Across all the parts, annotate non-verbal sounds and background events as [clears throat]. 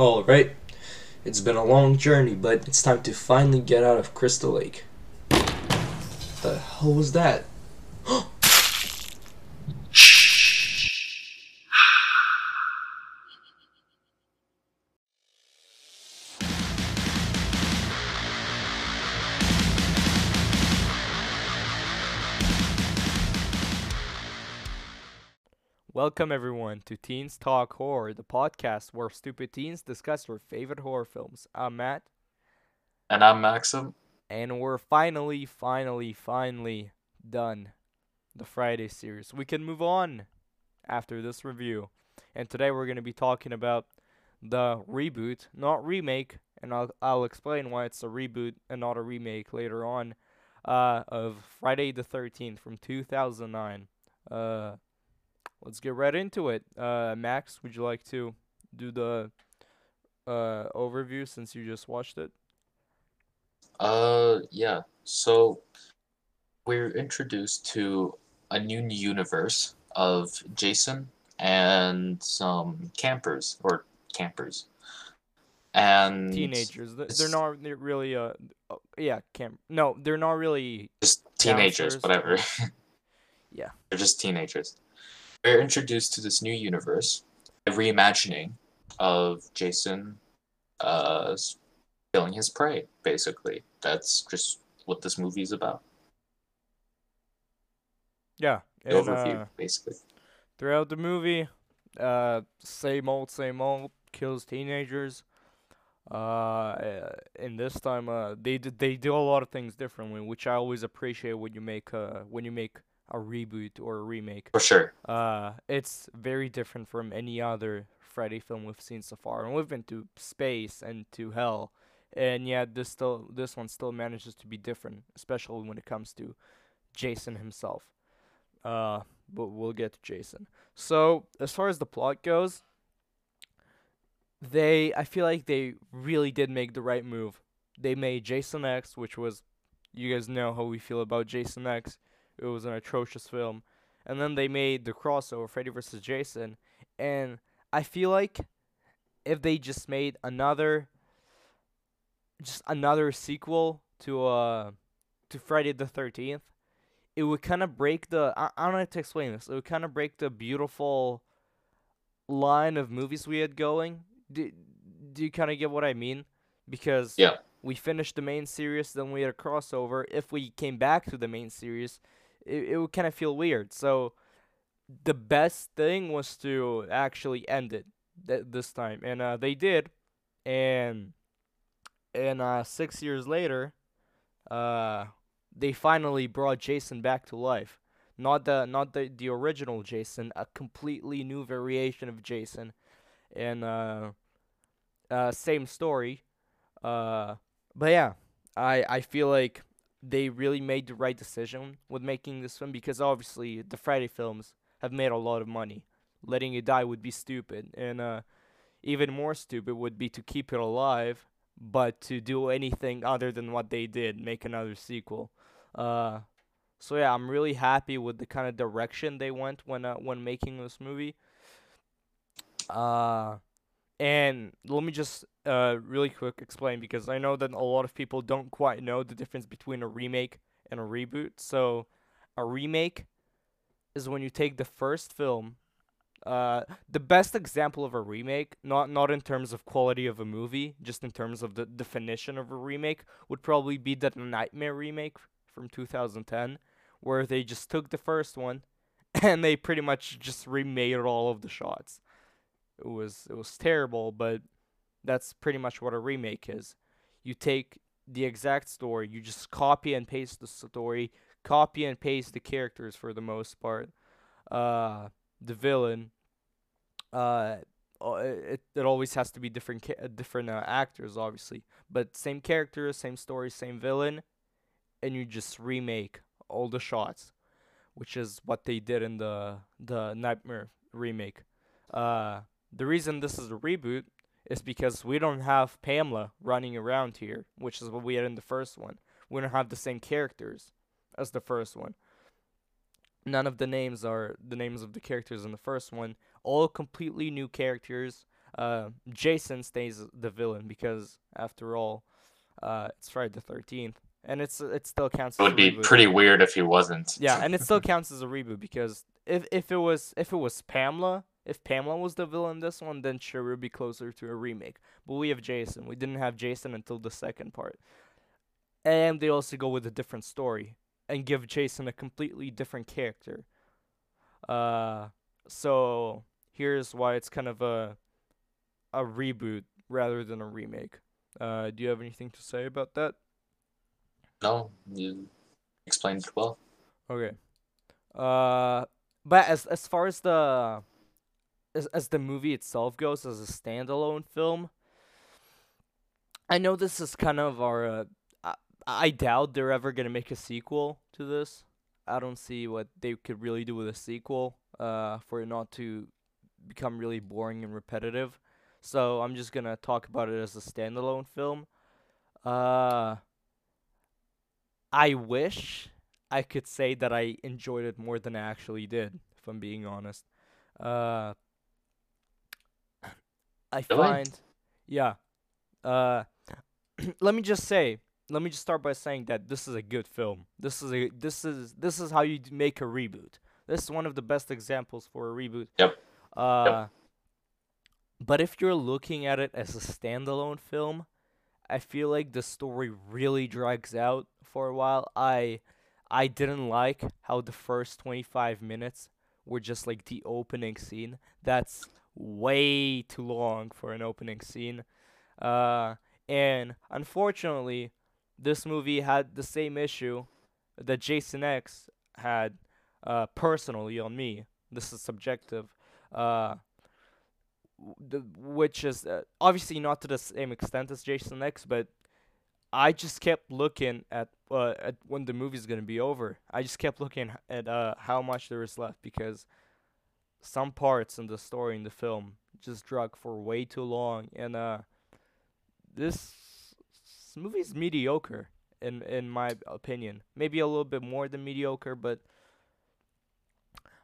Alright, it's been a long journey, but it's time to finally get out of Crystal Lake. The hell was that? Welcome everyone to Teens Talk Horror, the podcast where stupid teens discuss their favorite horror films. I'm Matt, And I'm Maxim. and we're finally, finally, finally done the Friday series. We can move on after this review. And today we're going to be talking about the reboot, not remake, and I'll I'll explain why it's a reboot and not a remake later on. Uh, of Friday the 13th from 2009. Uh, let's get right into it. Uh, Max, would you like to do the uh overview since you just watched it? Uh, yeah. So we're introduced to a new universe of Jason and some campers or campers. And Teenagers. They're not re- really uh uh, yeah, camp. No, they're not really just teenagers, counselors. whatever. [laughs] Yeah. They're just teenagers. We're introduced to this new universe, a reimagining of Jason uh killing his prey, basically. That's just what this movie's about. Yeah. And overview, uh, basically. throughout the movie, uh same old, same old, kills teenagers. Uh, uh, and this time, uh, they d- they do a lot of things differently, which I always appreciate when you make uh when you make a reboot or a remake. For sure. Uh, it's very different from any other Friday film we've seen so far, and we've been to space and to hell, and yet this still this one still manages to be different, especially when it comes to Jason himself. Uh, but we'll get to Jason. So as far as the plot goes, they I feel like they really did make the right move. They made Jason X, which was, you guys know how we feel about Jason X. It was an atrocious film and then they made the crossover Freddy vs. Jason, and I feel like if they just made another, just another sequel to uh to Friday the Thirteenth, it would kind of break the I, I don't know how to explain this. It would kind of break the beautiful line of movies we had going. Do do you kind of get what I mean? Because Yeah. we finished the main series, then we had a crossover. If we came back to the main series, it, it would kind of feel weird. So the best thing was to actually end it th- this time, and uh, they did. And and uh, six years later, uh, they finally brought Jason back to life. Not the not the the original Jason, a completely new variation of Jason, and uh, uh, same story. Uh, but yeah, I I feel like they really made the right decision with making this film because obviously the Friday films have made a lot of money. Letting it die would be stupid, and uh, even more stupid would be to keep it alive, but to do anything other than what they did, make another sequel. Uh, so yeah, I'm really happy with the kind of direction they went when uh, when making this movie. Uh, and let me just uh really quick explain because I know that a lot of people don't quite know the difference between a remake and a reboot. So, a remake is when you take the first film. Uh, the best example of a remake, not not in terms of quality of a movie, just in terms of the definition of a remake, would probably be that Nightmare remake from 2010, where they just took the first one, [laughs] and they pretty much just remade all of the shots. It was it was terrible, but that's pretty much what a remake is. You take the exact story, you just copy and paste the story, copy and paste the characters for the most part. Uh, the villain. Uh, it it always has to be different ca- different uh, actors, obviously, but same characters, same story, same villain, and you just remake all the shots, which is what they did in the the Nightmare remake. Uh, the reason this is a reboot is because we don't have Pamela running around here, which is what we had in the first one. We don't have the same characters as the first one. None of the names are the names of the characters in the first one. All completely new characters. uh, Jason stays the villain because after all, uh, it's Friday the Thirteenth, and it's it still counts. It as would a be reboot. pretty weird if he wasn't. Yeah, and it still counts as a reboot because if if it was if it was Pamela, if Pamela was the villain in this one, then sure would be closer to a remake. But we have Jason. We didn't have Jason until the second part, and they also go with a different story and give Jason a completely different character. Uh, so here's why it's kind of a a reboot rather than a remake. Uh, do you have anything to say about that? No, you explained it well. Okay. Uh, but as as far as the as as the movie itself goes as a standalone film, I know this is kind of our. Uh, I, I doubt they're ever gonna make a sequel to this. I don't see what they could really do with a sequel. Uh, for it not to become really boring and repetitive. So I'm just gonna talk about it as a standalone film. Uh. I wish I could say that I enjoyed it more than I actually did, if I'm being honest. Uh, I Really? find, yeah. Uh, [clears throat] let me just say, let me just start by saying that this is a good film. This is a this is this is how you make a reboot. This is one of the best examples for a reboot. Yep. Uh, but if you're looking at it as a standalone film, I feel like the story really drags out for a while. I I didn't like how the first 25 minutes were just like the opening scene. That's way too long for an opening scene. Uh and unfortunately, this movie had the same issue that Jason X had uh personally on me. This is subjective. Uh the, which is uh, obviously not to the same extent as Jason X, but I just kept looking at uh, at when the movie's gonna be over. I just kept looking at uh how much there is left because some parts in the story in the film just drug for way too long, and uh this, this movie's mediocre in in my opinion. Maybe a little bit more than mediocre, but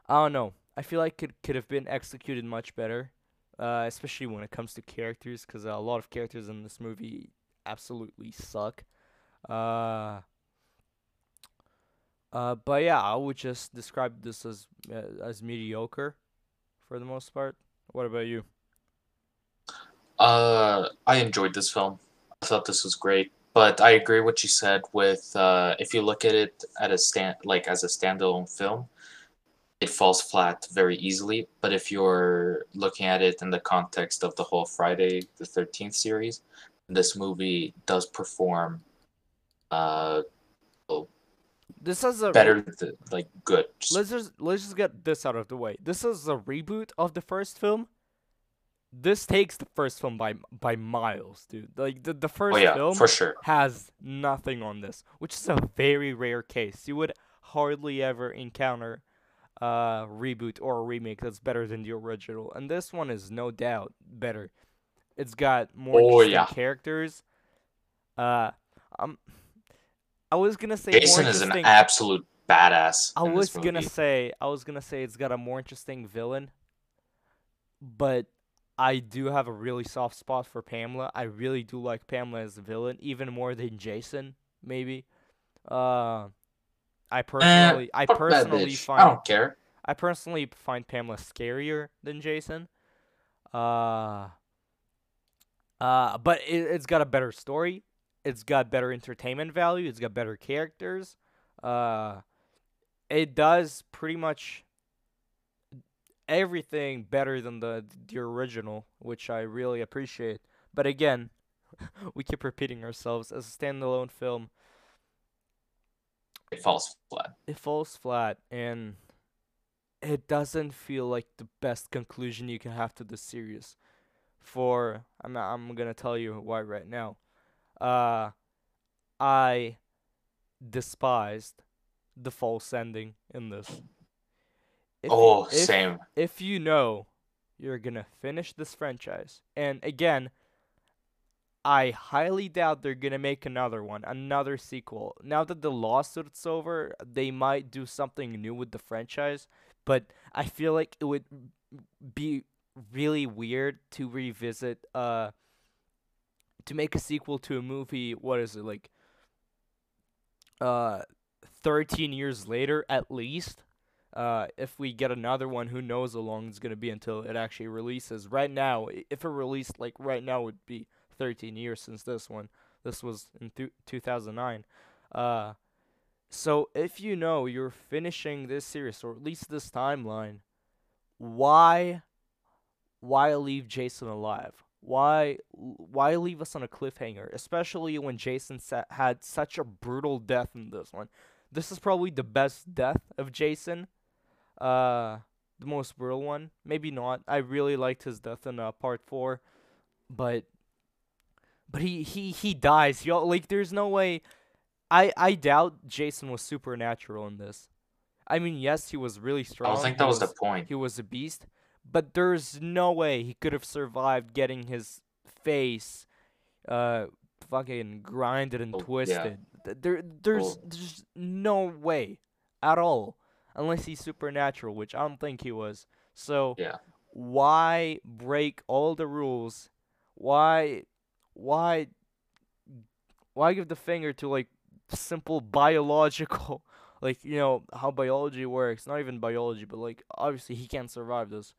I don't know. I feel like it could have been executed much better, uh, especially when it comes to characters, because a lot of characters in this movie absolutely suck. Uh, uh, but yeah, I would just describe this as uh, as mediocre, for the most part. What about you? Uh, I enjoyed this film. I thought this was great, but I agree what you said with uh, if you look at it at a stand like as a standalone film, it falls flat very easily. But if you're looking at it in the context of the whole Friday the Thirteenth series, this movie does perform uh This is a better th- like good. let's just let's just get this out of the way. This is a reboot of the first film. This takes the first film by by miles, dude. Like the the first Oh yeah, film for sure. has nothing on this, which is a very rare case. You would hardly ever encounter a reboot or a remake that's better than the original, and this one is no doubt better. It's got more Oh, yeah. characters. Uh, um, I was gonna say Jason is an absolute badass. I was gonna say I was gonna say it's got a more interesting villain, but I do have a really soft spot for Pamela. I really do like Pamela as a villain, even more than Jason, maybe. Uh, I personally, I Eh, that personally find I don't care. I personally find Pamela scarier than Jason. Uh, uh, but it, it's got a better story. It's got better entertainment value. It's got better characters. Uh, it does pretty much everything better than the the original, which I really appreciate. But again, [laughs] we keep repeating ourselves as a standalone film. It falls flat. it falls flat and it doesn't feel like the best conclusion you can have to the series for I'm I'm going to tell you why right now. Uh I despised the false ending in this. If you- oh, if- same. if you know you're gonna finish this franchise, and again, I highly doubt they're gonna make another one, another sequel. Now that the lawsuit's over, they might do something new with the franchise, but I feel like it would be really weird to revisit uh to make a sequel to a movie what is it like uh 13 years later at least uh if we get another one who knows how long it's to be until it actually releases. Right now if it released like right now would be 13 years since this one. This was in th- 2009 uh so if you know you're finishing this series or at least this timeline why why leave Jason alive? Why why leave us on a cliffhanger, especially when Jason sa- had such a brutal death in this one. This is probably the best death of Jason. Uh the most brutal one. Maybe not. I really liked his death in uh, part 4, but but he he he dies. Yo, like there's no way I I doubt Jason was supernatural in this. I mean, yes, he was really strong. I don't think that was the point. he was a beast, but there's no way he could have survived getting his face uh fucking grinded and Oh, twisted. Th- There there's Well- there's no way at all unless he's supernatural, which I don't think he was. So Yeah. why break all the rules? Why why why give the finger to like simple biological [laughs] like you know how biology works not even biology but like obviously he can't survive this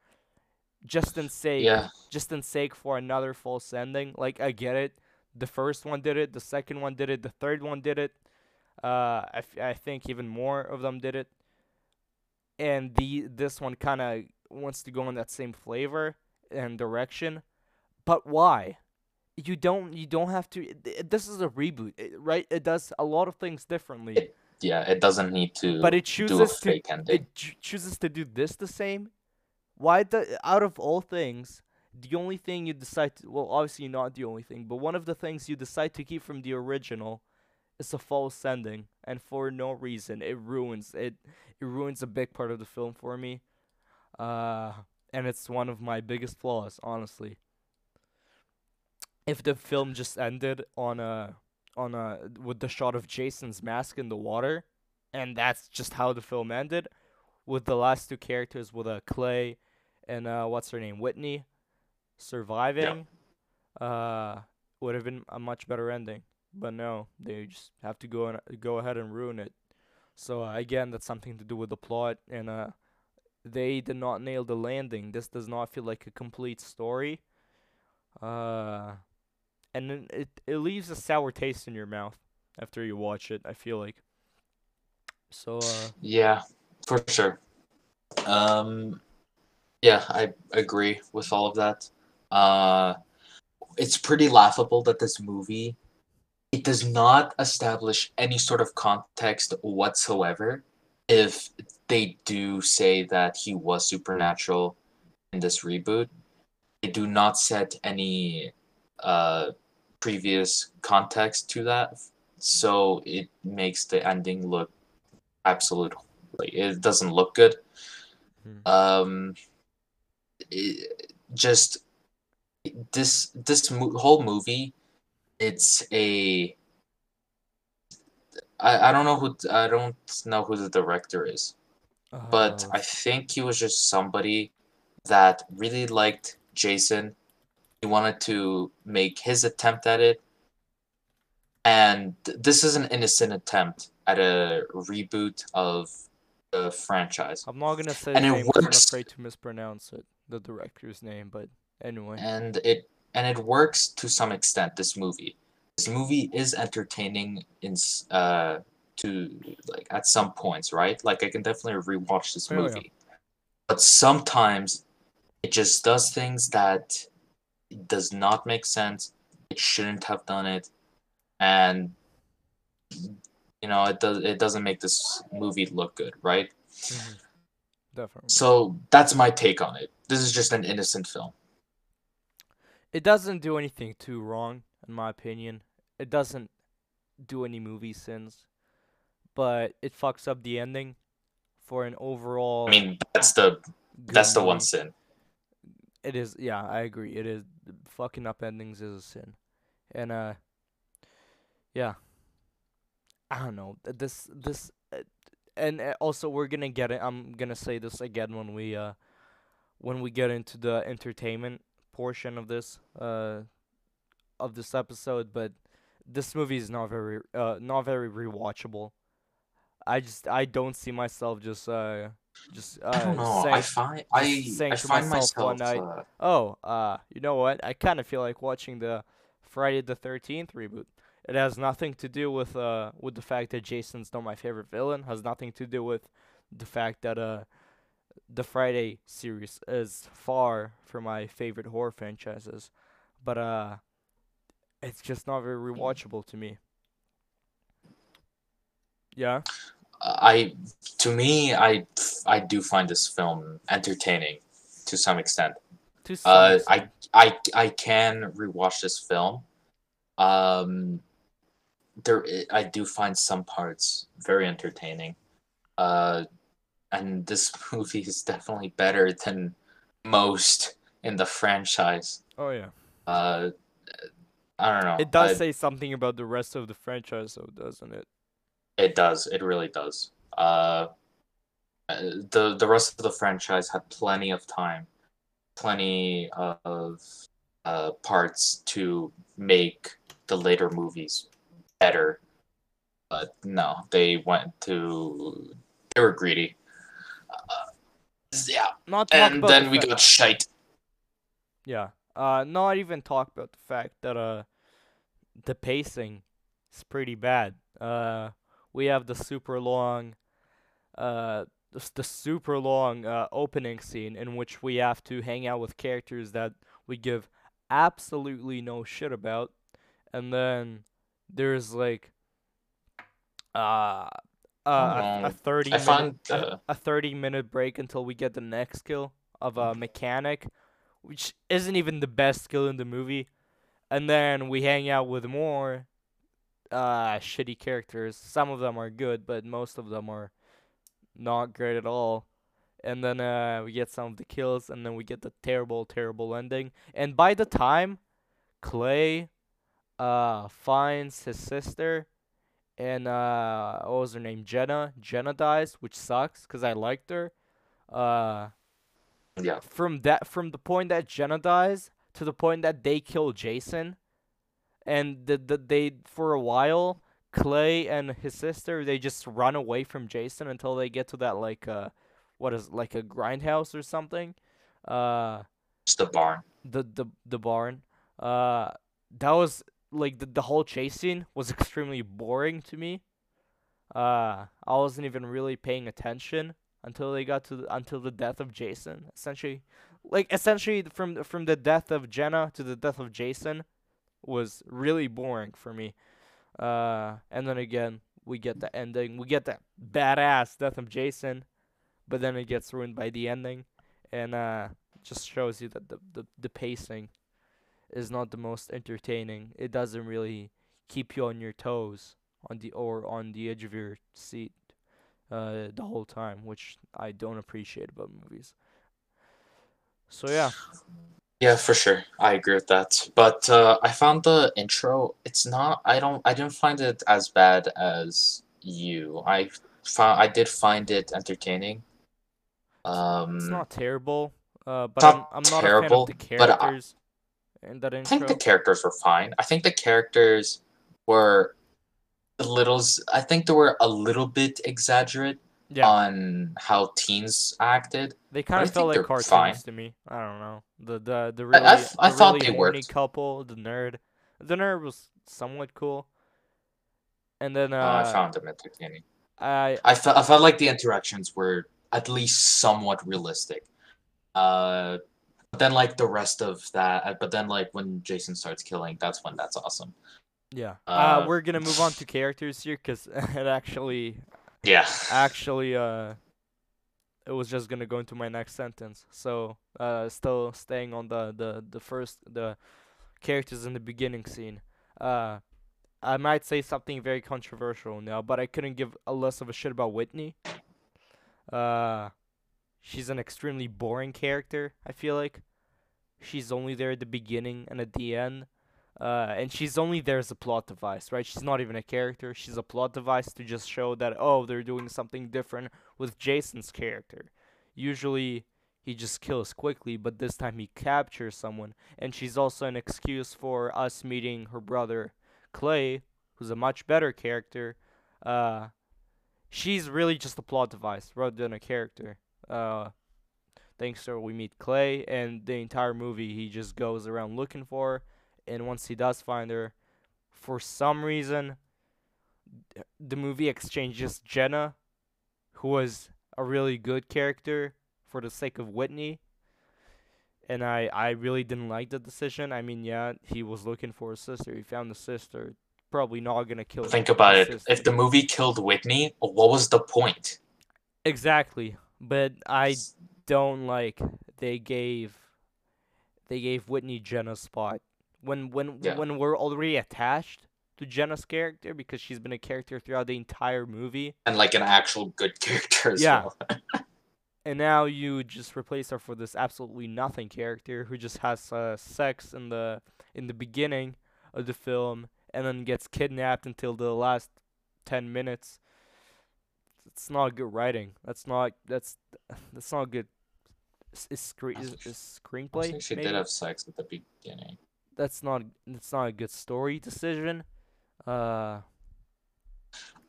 just in sake Yeah. just in sake for another false ending like i get it. The first one did it the second one did it the third one did it. Uh i, f- I think even more of them did it. And the this one kind of wants to go in that same flavor and direction. But why? You don't you don't have to it- it- this is a reboot it- right? It does a lot of things differently. Yeah. It doesn't need to but it do a chooses to it ch- chooses to do this the same why the out of all things the only thing you decide to, well obviously not the only thing but one of the things you decide to keep from the original is a false ending and for no reason. It ruins it it ruins a big part of the film for me uh and it's one of my biggest flaws honestly. If the film just ended on a on a with the shot of Jason's mask in the water and that's just how the film ended with the last two characters with a Clay and uh what's her name? Whitney? Surviving? Uh would have been a much better ending but no they just have to go and go ahead and ruin it. So uh, again that's something to do with the plot and uh they did not nail the landing. This does not feel like a complete story. Uh and then it it leaves a sour taste in your mouth after you watch it i feel like. So uh Yeah, for sure. Um, yeah, I agree with all of that. Uh, it's pretty laughable that this movie it does not establish any sort of context whatsoever if they do say that he was supernatural in this reboot. They do not set any uh, previous context to that, so it makes the ending look absolute like it doesn't look good Mhm. um it, just this this mo- whole movie it's a I, I don't know who I don't know who the director is but uh, I think he was just somebody that really liked Jason. He wanted to make his attempt at it. And this is an innocent attempt at a reboot of the franchise. I'm not gonna say And it 'cause I'm works. afraid to mispronounce it, the director's name. But anyway, And it and it works to some extent this movie. This movie is entertaining in uh to like at some points, right? Like I can definitely rewatch this Oh, yeah. movie. But sometimes it just does things that does not make sense. It shouldn't have done it. And you know, it does it doesn't make this movie look good, right? Mhm. definitely, So that's my take on it. This is just an innocent film. it doesn't do anything too wrong, in my opinion. It doesn't do any movie sins, but it fucks up the ending for an overall. I mean, that's the that's the one sin. It is, yeah, I agree. It is fucking up endings is a sin, and uh, yeah, I don't know th- this this, uh, and uh, also we're gonna get it. I'm gonna say this again when we uh when we get into the entertainment portion of this uh of this episode, but this movie is not very uh not very rewatchable. I just I don't see myself just uh just uh I don't know. saying, I find I saying I to find myself one night, uh, oh, uh, you know what? I kind of feel like watching the Friday the 13th reboot. It has nothing to do with uh with the fact that Jason's not my favorite villain. Has nothing to do with the fact that uh the Friday series is far from my favorite horror franchises. But uh it's just not very rewatchable to me. Yeah. I to me I I do find this film entertaining to some extent. To some Uh, extent. I I I can rewatch this film. Um, there i- I do find some parts very entertaining. Uh, and this [laughs] movie is definitely better than most in the franchise. Oh yeah. Uh, I don't know. It does I- say something about the rest of the franchise though, doesn't it? It does. It really does. Uh, uh, the the rest of the franchise had plenty of time, plenty of uh, parts to make the later movies better. But no, they went to they were greedy. Yeah, Not talk and then the we fa- got shite. Yeah. Uh, not even talk about the fact that uh, the pacing is pretty bad. Uh, we have the super long, uh, the super long uh, opening scene in which we have to hang out with characters that we give absolutely no shit about, and then there's like, uh, uh, a, a thirty I minute found a, uh, a 30 minute break until we get the next skill of a mechanic, which isn't even the best skill in the movie. And then we hang out with more uh shitty characters. Some of them are good, but most of them are not great at all. And then uh we get some of the kills and then we get the terrible terrible ending. And by the time Clay uh finds his sister and uh what was her name jenna jenna dies which sucks because i liked her uh yeah. from that from the point that jenna dies to the point that they kill jason and the, the they for a while clay and his sister they just run away from jason until they get to that like uh what is it, like a grindhouse or something uh Just the barn. the the the barn. Uh, that was like the the whole chase scene was [laughs] extremely boring to me. Uh, I wasn't even really paying attention until they got to the, until the death of Jason. Essentially, like essentially from from the death of Jenna to the death of Jason was really boring for me. Uh, and then again we get the ending. We get that badass death of Jason, but then it gets ruined by the ending, and uh, just shows you that the, the, the pacing is not the most entertaining. It doesn't really keep you on your toes on the or on the edge of your seat uh, the whole time, which I don't appreciate about movies. So yeah, Yeah, for sure. I agree with that. But uh, I found the intro. It's not. I don't. I didn't find it as bad as you. I found. I did find it entertaining. Um, it's not terrible, uh, but I'm, I'm not terrible, a fan of the characters in that I think the characters were fine. I think the characters were a little. I think they were a little bit exaggerate yeah, on how teens acted. they kind of felt like cartoons fine. to me. I don't know the the the really I f- I the thought really they horny worked. couple, the nerd. The nerd was somewhat cool, and then uh, Uh, I found them entertaining. I I felt I felt like the interactions were at least somewhat realistic. Uh, but then like the rest of that, uh, but then like when Jason starts killing, that's when that's awesome. Yeah. Uh, Uh, we're gonna move on to characters here, cause [laughs] it actually, Yeah. actually, uh, it was just gonna go into my next sentence. So, uh, still staying on the the the first the characters in the beginning scene. Uh, I might say something very controversial now, but I couldn't give a less of a shit about Whitney. Uh, she's an extremely boring character. I feel like she's only there at the beginning and at the end. Uh, and she's only there as a plot device, right? She's not even a character. She's a plot device to just show that oh, they're doing something different with Jason's character. Usually, he just kills quickly, but this time he captures someone. And she's also an excuse for us meeting her brother Clay, who's a much better character. Uh, she's really just a plot device rather than a character. Uh, thanks to her, we meet Clay, and the entire movie he just goes around looking for her. And once he does find her, for some reason, the movie exchanges Jenna, who was a really good character, for the sake of Whitney. And I, I really didn't like the decision. I mean, yeah, he was looking for a sister. He found the sister. Probably not gonna kill. Think about it. sister. If the movie killed Whitney, what was the point? exactly, but I don't like they gave they gave Whitney Jenna's spot when when Yeah. when we're already attached to Jenna's character because she's been a character throughout the entire movie. and like an actual good [laughs] character as Yeah. well. and now you just replace her for this absolutely nothing character who just has uh, sex in the in the beginning of the film and then gets kidnapped until the last 10 minutes it's not good writing that's not that's that's not good is, is, scre- is, is I screenplay think she maybe? did have sex at the beginning. that's not that's not a good story decision uh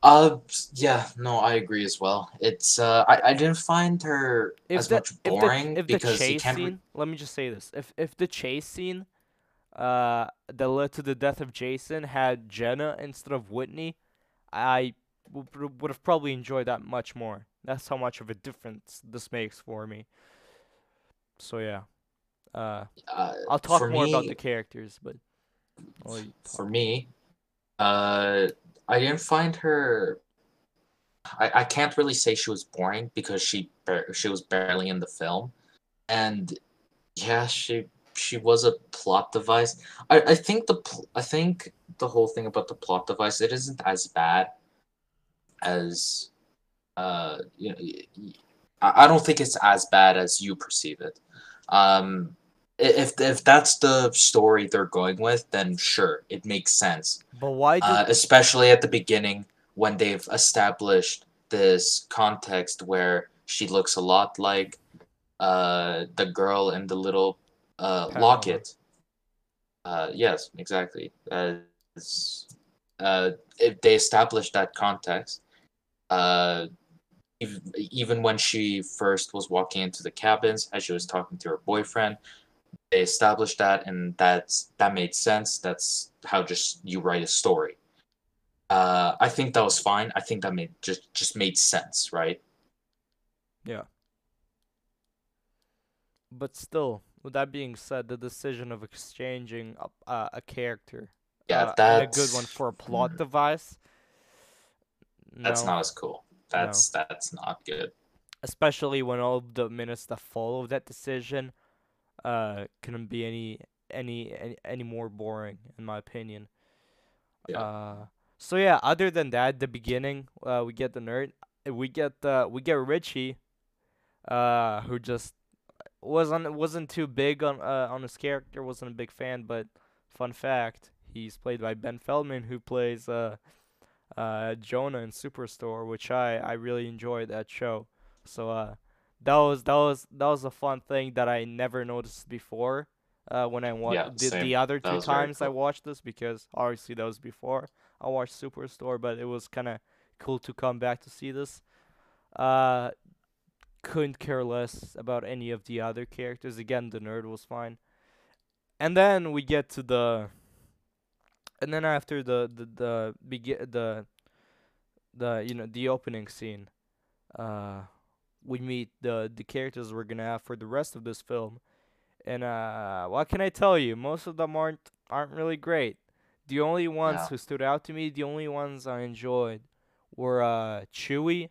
Uh, yeah, no, I agree as well. It's uh, I, I didn't find her as the, much if the, boring if because you chase can't. re- scene, let me just say this: if if the chase scene, uh, that led to the death of Jason had Jenna instead of Whitney, I would would have probably enjoyed that much more. That's how much of a difference this makes for me. So yeah, uh, uh, I'll talk more me, about the characters, but I'll let you talk. for me, uh, I didn't find her. I, I can't really say she was boring because she she was barely in the film, and yeah, she she was a plot device. I, I think the pl- I think the whole thing about the plot device it isn't as bad as uh you know I don't think it's as bad as you perceive it. Um, if if that's the story they're going with, then sure, it makes sense. but why did Uh, especially at the beginning when they've established this context where she looks a lot like uh the girl in the little uh locket. Uh, yes, exactly. Uh, uh, if they establish that context, uh, even when she first was walking into the cabins, as she was talking to her boyfriend, they established that, and that's that made sense. That's how just you write a story. Uh, I think that was fine. I think that made just just made sense, right? Yeah. But still, with that being said, the decision of exchanging a, uh, a character, Yeah, uh, that's a good one for a plot device. that's not as cool. That's that's not good. especially when all of the minutes that follow that decision uh couldn't be any any any, any more boring in my opinion Yeah. uh so yeah other than that the beginning uh we get the nerd we get uh we get richie uh who just wasn't wasn't too big on uh on his character wasn't a big fan but fun fact he's played by ben feldman who plays uh uh jonah in superstore which i i really enjoyed that show so uh, that was that was that was a fun thing that I never noticed before. Uh, when I watched Yeah, the, the other two times I watched this because obviously that was before I watched Superstore, but it was kind of cool to come back to see this. Uh, couldn't care less about any of the other characters. Again, the nerd was fine, and then we get to the, and then after the the the begin the, the you know the opening scene, uh we meet the the characters we're gonna have for the rest of this film, and uh, what can I tell you? Most of them aren't aren't really great. The only ones who stood out to me, the only ones I enjoyed, were uh Chewie,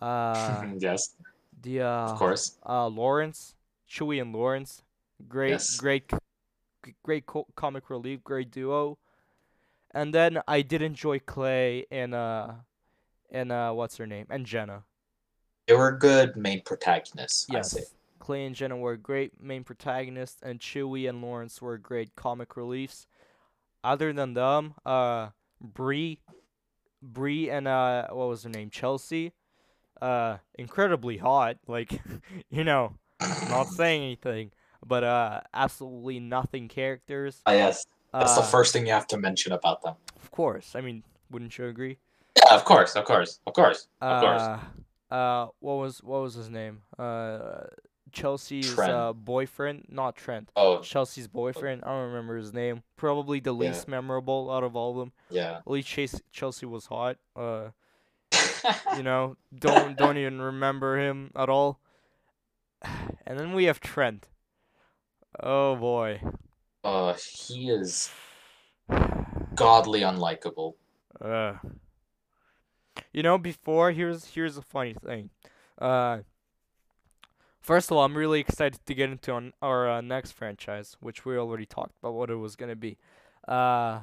uh [laughs] yes, the uh of course. uh Lawrence, Chewie and Lawrence, great Yes. great great co- comic relief, great duo. And then I did enjoy Clay and uh and uh what's her name and Jenna. They were good main protagonists. Yes. Clay and Jenna were great main protagonists, and Chewie and Lawrence were great comic reliefs. Other than them, uh, Bree, Bree and uh, what was her name, Chelsea, uh, incredibly hot. Like, [laughs] you know, not saying anything, but uh, absolutely nothing characters. Ah, yes. That's the Uh, first thing you have to mention about them. Of course. I mean, wouldn't you agree? Yeah, of course, of course, of course, of course. Uh, uh, what was what was his name? Uh, Chelsea's uh boyfriend, not Trent. Oh, Chelsea's boyfriend. I don't remember his name. Probably the Yeah. least memorable out of all of them. yeah. At least Chase, Chelsea was hot. Uh, [laughs] you know, don't don't even remember him at all. [sighs] And then we have Trent. Oh boy. uh, he is godly unlikable. Uh, you know, before here's here's a funny thing. Uh, first of all, I'm really excited to get into on our uh, next franchise, which we already talked about what it was gonna be. Uh,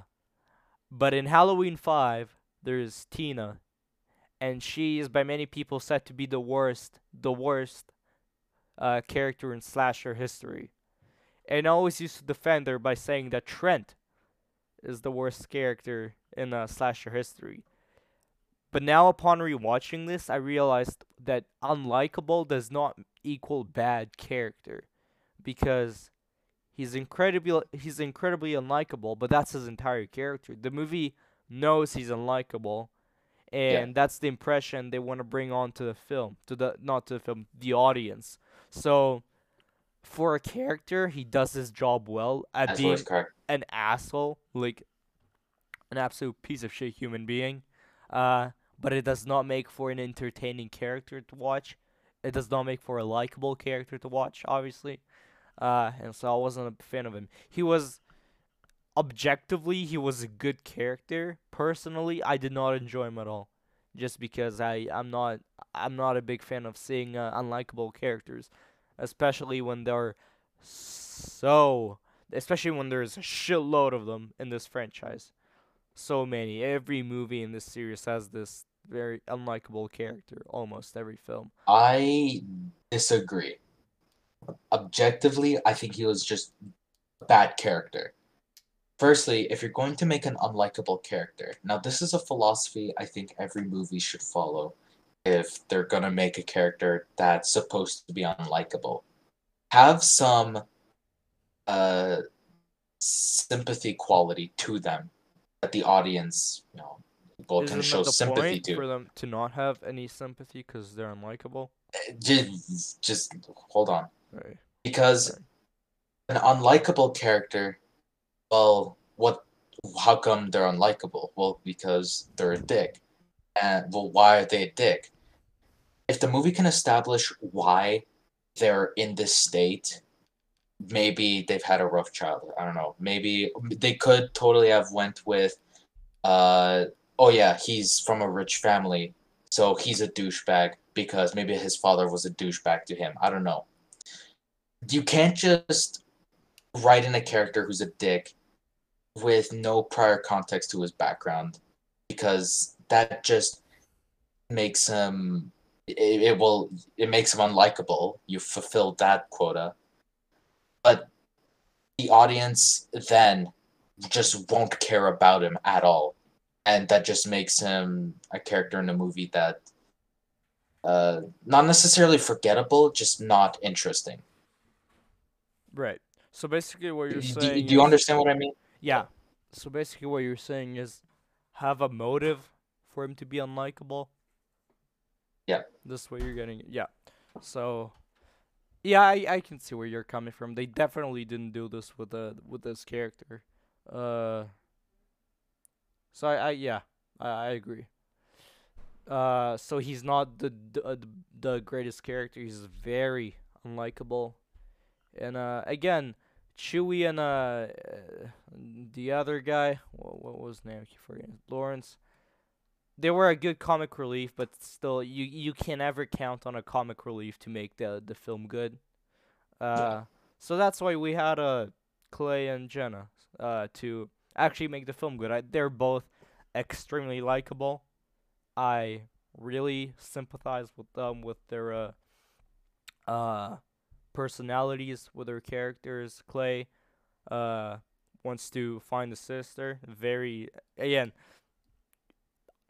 but in Halloween Five, there's Tina, and she is by many people said to be the worst, the worst, uh, character in slasher history. And I always used to defend her by saying that Trent is the worst character in uh, slasher history. But now, upon rewatching this, I realized that unlikable does not equal bad character, because he's incredibly he's incredibly unlikable. But that's his entire character. The movie knows he's unlikable, and that's the impression they want to bring onto the film, to the not to the film, the audience. So, for a character, he does his job well at As being an asshole, like an absolute piece of shit human being. Uh, but it does not make for an entertaining character to watch. It does not make for a likable character to watch, obviously. Uh, and so I wasn't a fan of him. He was objectively he was a good character. Personally, I did not enjoy him at all. Just because I I'm not I'm not a big fan of seeing uh, unlikable characters, especially when they're so especially when there's a shitload of them in this franchise. So many. Every movie in this series has this very unlikable character. Almost every film. I disagree. Objectively, I think he was just a bad character. Firstly, if you're going to make an unlikable character, now this is a philosophy I think every movie should follow if they're gonna make a character that's supposed to be unlikable. Have some uh sympathy quality to them that the audience, you know, will Isn't can show sympathy to. for them to not have any sympathy because they're unlikable? Just, just hold on. Right. because Right. an unlikable character well what how come they're unlikable well because they're a dick and well why are they a dick if the movie can establish why they're in this state maybe they've had a rough childhood. I don't know. Maybe they could totally have went with uh oh yeah he's from a rich family so he's a douchebag because maybe his father was a douchebag to him. I don't know. You can't just write in a character who's a dick with no prior context to his background because that just makes him it, it will it makes him unlikable you fulfilled that quota but the audience then just won't care about him at all and that just makes him a character in a movie that uh not necessarily forgettable just not interesting Right. So basically, what you're do, saying. do you is- understand what i mean Yeah. So basically, what you're saying is have a motive for him to be unlikable. Yeah. This way you're getting. it. Yeah. So. Yeah, I, I can see where you're coming from. They definitely didn't do this with the with this character. Uh. So I, I yeah I, I agree. Uh, so he's not the the, uh, the greatest character. He's very unlikable, and uh again, Chewie and uh, uh, the other guy, what, what was his name? I keep forgetting. Lawrence. They were a good comic relief, but still, you you can never count on a comic relief to make the the film good. Uh, so that's why we had uh Clay and Jenna uh to actually make the film good. I, they're both extremely likable. I really sympathize with them with their uh uh personalities with their characters. Clay uh wants to find the sister. Very again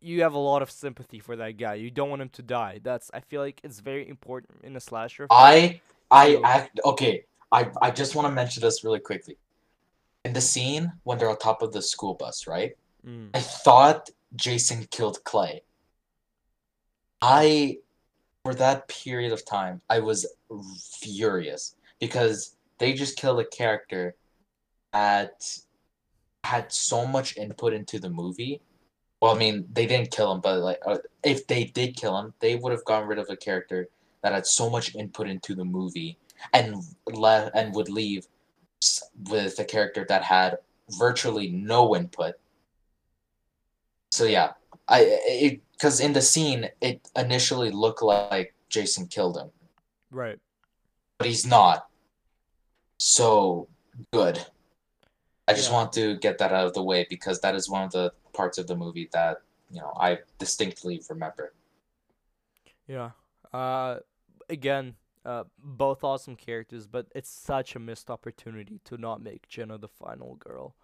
you have a lot of sympathy for that guy. You don't want him to die. That's I feel like it's very important in a slasher. film. I I act okay. I I just want to mention this really quickly. In the scene when they're on top of the school bus, right? Mm. I thought Jason killed Clay. I, for that period of time, I was furious because they just killed a character that had so much input into the movie. Well, I mean, they didn't kill him, but like, uh, if they did kill him, they would have gotten rid of a character that had so much input into the movie and le- and would leave with a character that had virtually no input. So yeah, I because in the scene it initially looked like Jason killed him, Right. but he's not. So good. I just Yeah. want to get that out of the way because that is one of the parts of the movie that you know I distinctly remember. Yeah. Uh, again, uh, both awesome characters, but it's such a missed opportunity to not make Jenna the final girl.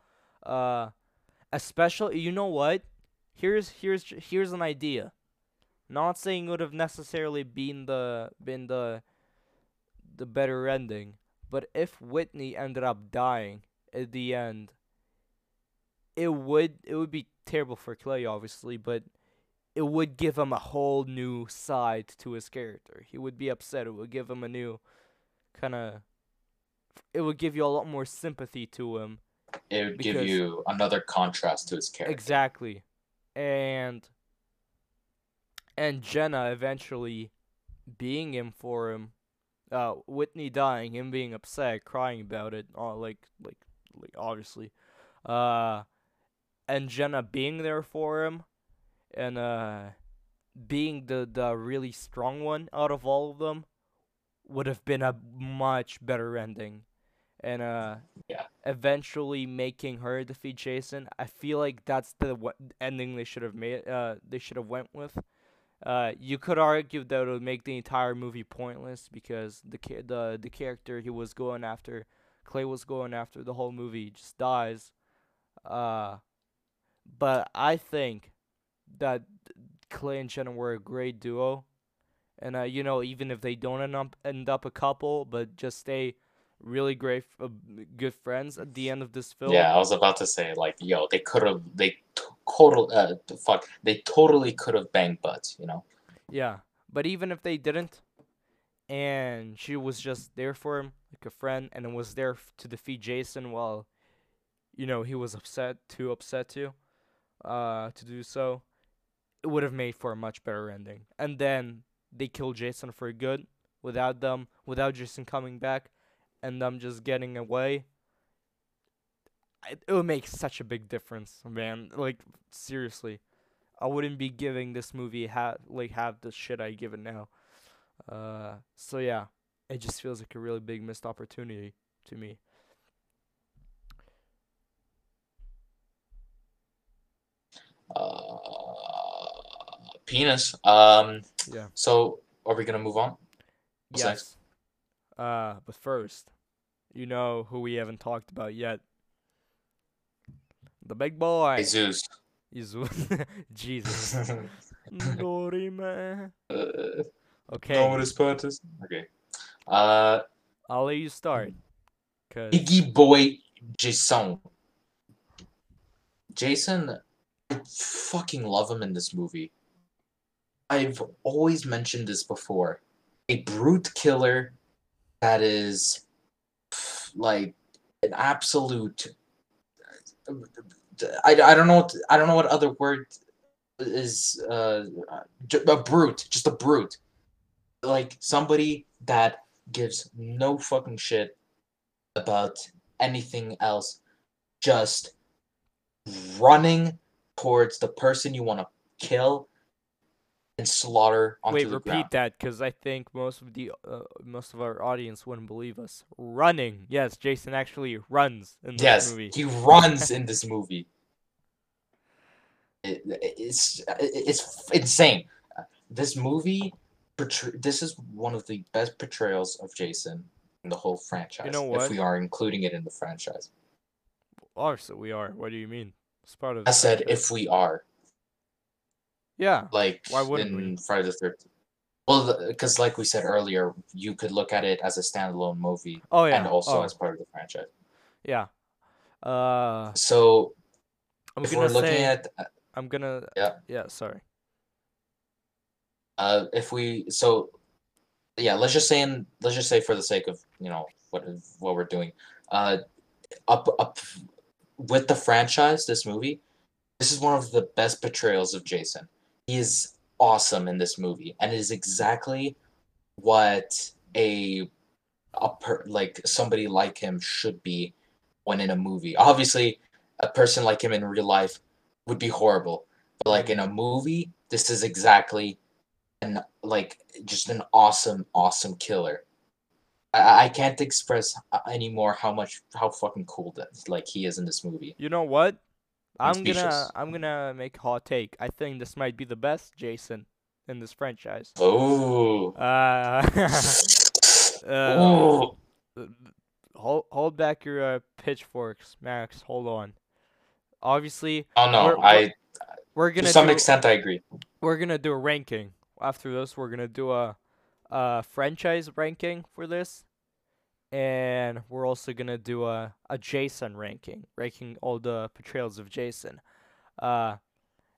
Uh, especially, you know what? Here's here's here's an idea. Not saying it would have necessarily been the been the the better ending, but if Whitney ended up dying at the end, it would it would be terrible for Clay, obviously, but it would give him a whole new side to his character. He would be upset. It would give him a new kind of. It would give you a lot more sympathy to him. It would give you another contrast to his character. Exactly, and and Jenna eventually being him for him, uh, Whitney dying, him being upset, crying about it, uh, like like like obviously, uh, and Jenna being there for him, and uh, being the the really strong one out of all of them, would have been a much better ending, and uh, Yeah. eventually making her defeat Jason. I feel like that's the w- ending they should have made. Uh, they should have went with. Uh, you could argue that it would make the entire movie pointless because the ca- the the character he was going after, Clay was going after the whole movie just dies. Uh, but I think that Clay and Jenna were a great duo, and uh, you know even if they don't end up end up a couple, but just stay really great, f- uh, good friends at the end of this film. Yeah, I was about to say like, yo, they could have they t- total uh fuck they totally could have banged butts, you know. Yeah, but even if they didn't, and she was just there for him like a friend, and was there to defeat Jason while, you know, he was upset, too upset to, uh, to do so, it would have made for a much better ending. And then they kill Jason for good, without them, without Jason coming back, and them just getting away. It, it would make such a big difference, man. Like seriously. I wouldn't be giving this movie ha- like half the shit I give it now. Uh, so yeah, it just feels like a really big missed opportunity to me. Penis. Um. Yeah. So are we gonna move on? What's yes. next? Uh, but first, you know who we haven't talked about yet. The big boy. Jesus. Izu- [laughs] Jesus. [laughs] Dorime. uh, Okay, his purpose. Okay. Uh, I'll let you start. Cause Iggy Boy Jason. Jason, I fucking love him in this movie. I've always mentioned this before. A brute killer that is like an absolute. I, I don't know what I don't know what other word is uh a brute just a brute like somebody that gives no fucking shit about anything else just running towards the person you want to kill and slaughter onto wait, the repeat ground. that because I think most of the uh, most of our audience wouldn't believe us. Running, yes, Jason actually runs in this Yes, movie. he runs in this [laughs] movie. It- it's it's insane. This movie, this is one of the best portrayals of Jason in the whole franchise. You know what? If we are including it in the franchise, Obviously, we are. What do you mean? It's part of. I said franchise. if we are. Yeah. like Why wouldn't we? in Friday the Thirteenth. Well, because like we said earlier, you could look at it as a standalone movie Oh yeah. and also oh, as part of the franchise. yeah. Uh, So I'm if gonna we're looking say at I'm gonna. Yeah. Yeah. Sorry. uh, if we so yeah, let's just say in let's just say for the sake of you know what what we're doing, uh, up up with the franchise, this movie, this is one of the best portrayals of Jason. He is awesome in this movie, and it is exactly what a a per, like somebody like him should be when in a movie. Obviously, a person like him in real life would be horrible, but like in a movie, this is exactly an like just an awesome, awesome killer. I, I can't express uh, anymore how much how fucking cool that like he is in this movie. You know what? I'm speechless. gonna I'm gonna make a hot take. I think this might be the best Jason in this franchise. Oh. Uh, [laughs] uh Ooh. hold hold back your uh, pitchforks, Max. Hold on. Obviously, Oh no, We're- I we're to gonna some do, extent I agree. we're gonna do a ranking. After this, we're gonna do a, a franchise ranking for this, and we're also gonna do a a Jason ranking, ranking all the portrayals of Jason. Uh,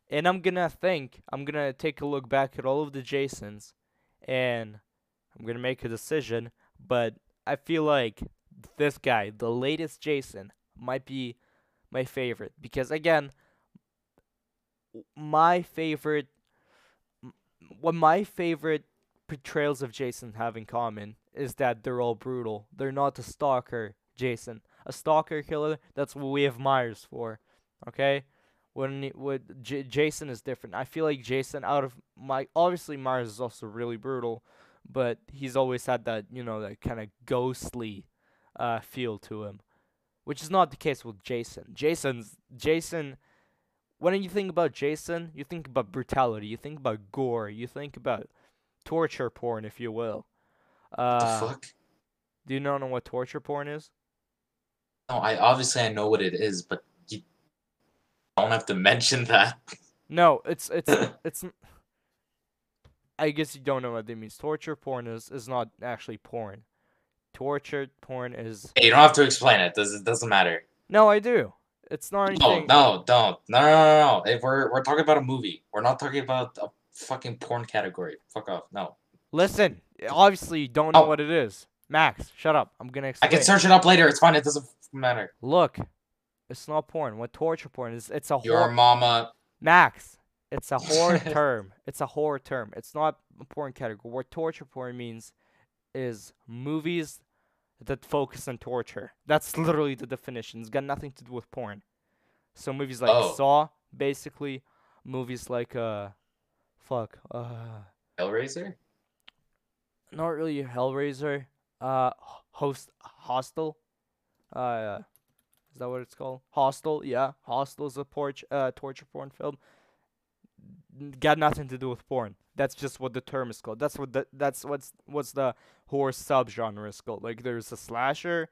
and I'm gonna think I'm gonna take a look back at all of the Jasons, and I'm gonna make a decision. But I feel like this guy, the latest Jason, might be my favorite because again, my favorite, what my favorite portrayals of Jason have in common is that they're all brutal. They're not a stalker Jason. A stalker killer, that's what we have Myers for. Okay? When with J- Jason is different. I feel like Jason out of my obviously Myers is also really brutal, but he's always had that, you know, that kind of ghostly uh feel to him. Which is not the case with Jason. Jason's Jason when you think about Jason, you think about brutality, you think about gore, you think about torture porn, if you will. What Uh, the fuck? do you not know what torture porn is? No, I obviously I know what it is, but you don't have to [laughs] mention that. No, it's it's [laughs] it's. I guess you don't know what that means. Torture porn is is not actually porn. Torture porn is Hey, you don't have to explain it. Does it doesn't matter. no, I do. It's not No, anything. no, don't. No, no, no, no. If we're we're talking about a movie. We're not talking about a fucking porn category. Fuck off. No. Listen, obviously you don't know Oh. what it is. Max, shut up. I'm gonna I can search it up later. It's fine. It doesn't matter. Look, it's not porn. What torture porn is? It's a Your horror. mama. Max, it's a [laughs] horror term. It's a horror term. It's not a porn category. What torture porn means is movies that focus on torture. That's literally the definition. It's got nothing to do with porn. So movies like Oh. Saw, basically, movies like uh, fuck, uh, Hellraiser. not really Hellraiser. Uh, host Hostel. Uh, is that what it's called? Hostel. Yeah, Hostel is a porch uh torture porn film. Got nothing to do with porn. That's just what the term is called. That's what the, that's what's what's the horror subgenre is called. Like there's a slasher,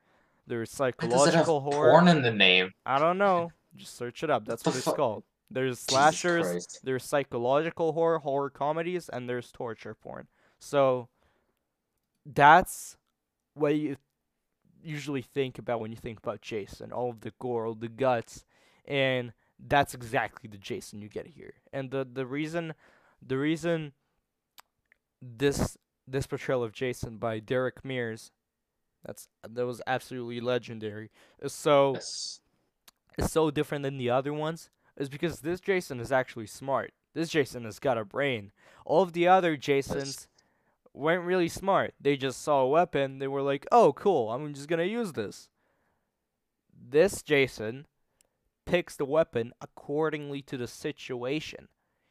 there's Why it have psychological horror. porn in the name? I don't know. Just search it up. That's the what it's called. There's slashers, there's psychological horror, horror comedies, and there's torture porn. So that's what you usually think about when you think about Jason. All of the gore, all the guts, and that's exactly the Jason you get here. And the the reason the reason this this portrayal of Jason by Derek Mears that's that was absolutely legendary. is So Yes. is so different than the other ones is because this Jason is actually smart. This Jason has got a brain. All of the other Jasons weren't really smart. They just saw a weapon, they were like, "Oh, cool. I'm just going to use this." This Jason picks the weapon accordingly to the situation.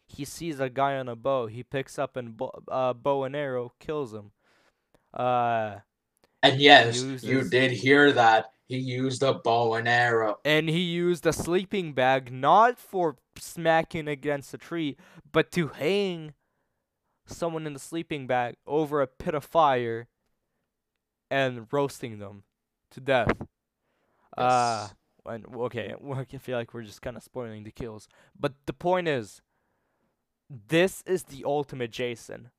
He sees a guy on a bow, he picks up a bo- uh, bow and arrow, kills him. Uh And yes, you did hear that. He used a bow and arrow. and he used a sleeping bag not for smacking against a tree, but to hang someone in the sleeping bag over a pit of fire and roasting them to death. Uh, Yes. and okay, [laughs] I feel like we're just kind of spoiling the kills, but the point is, this is the ultimate Jason.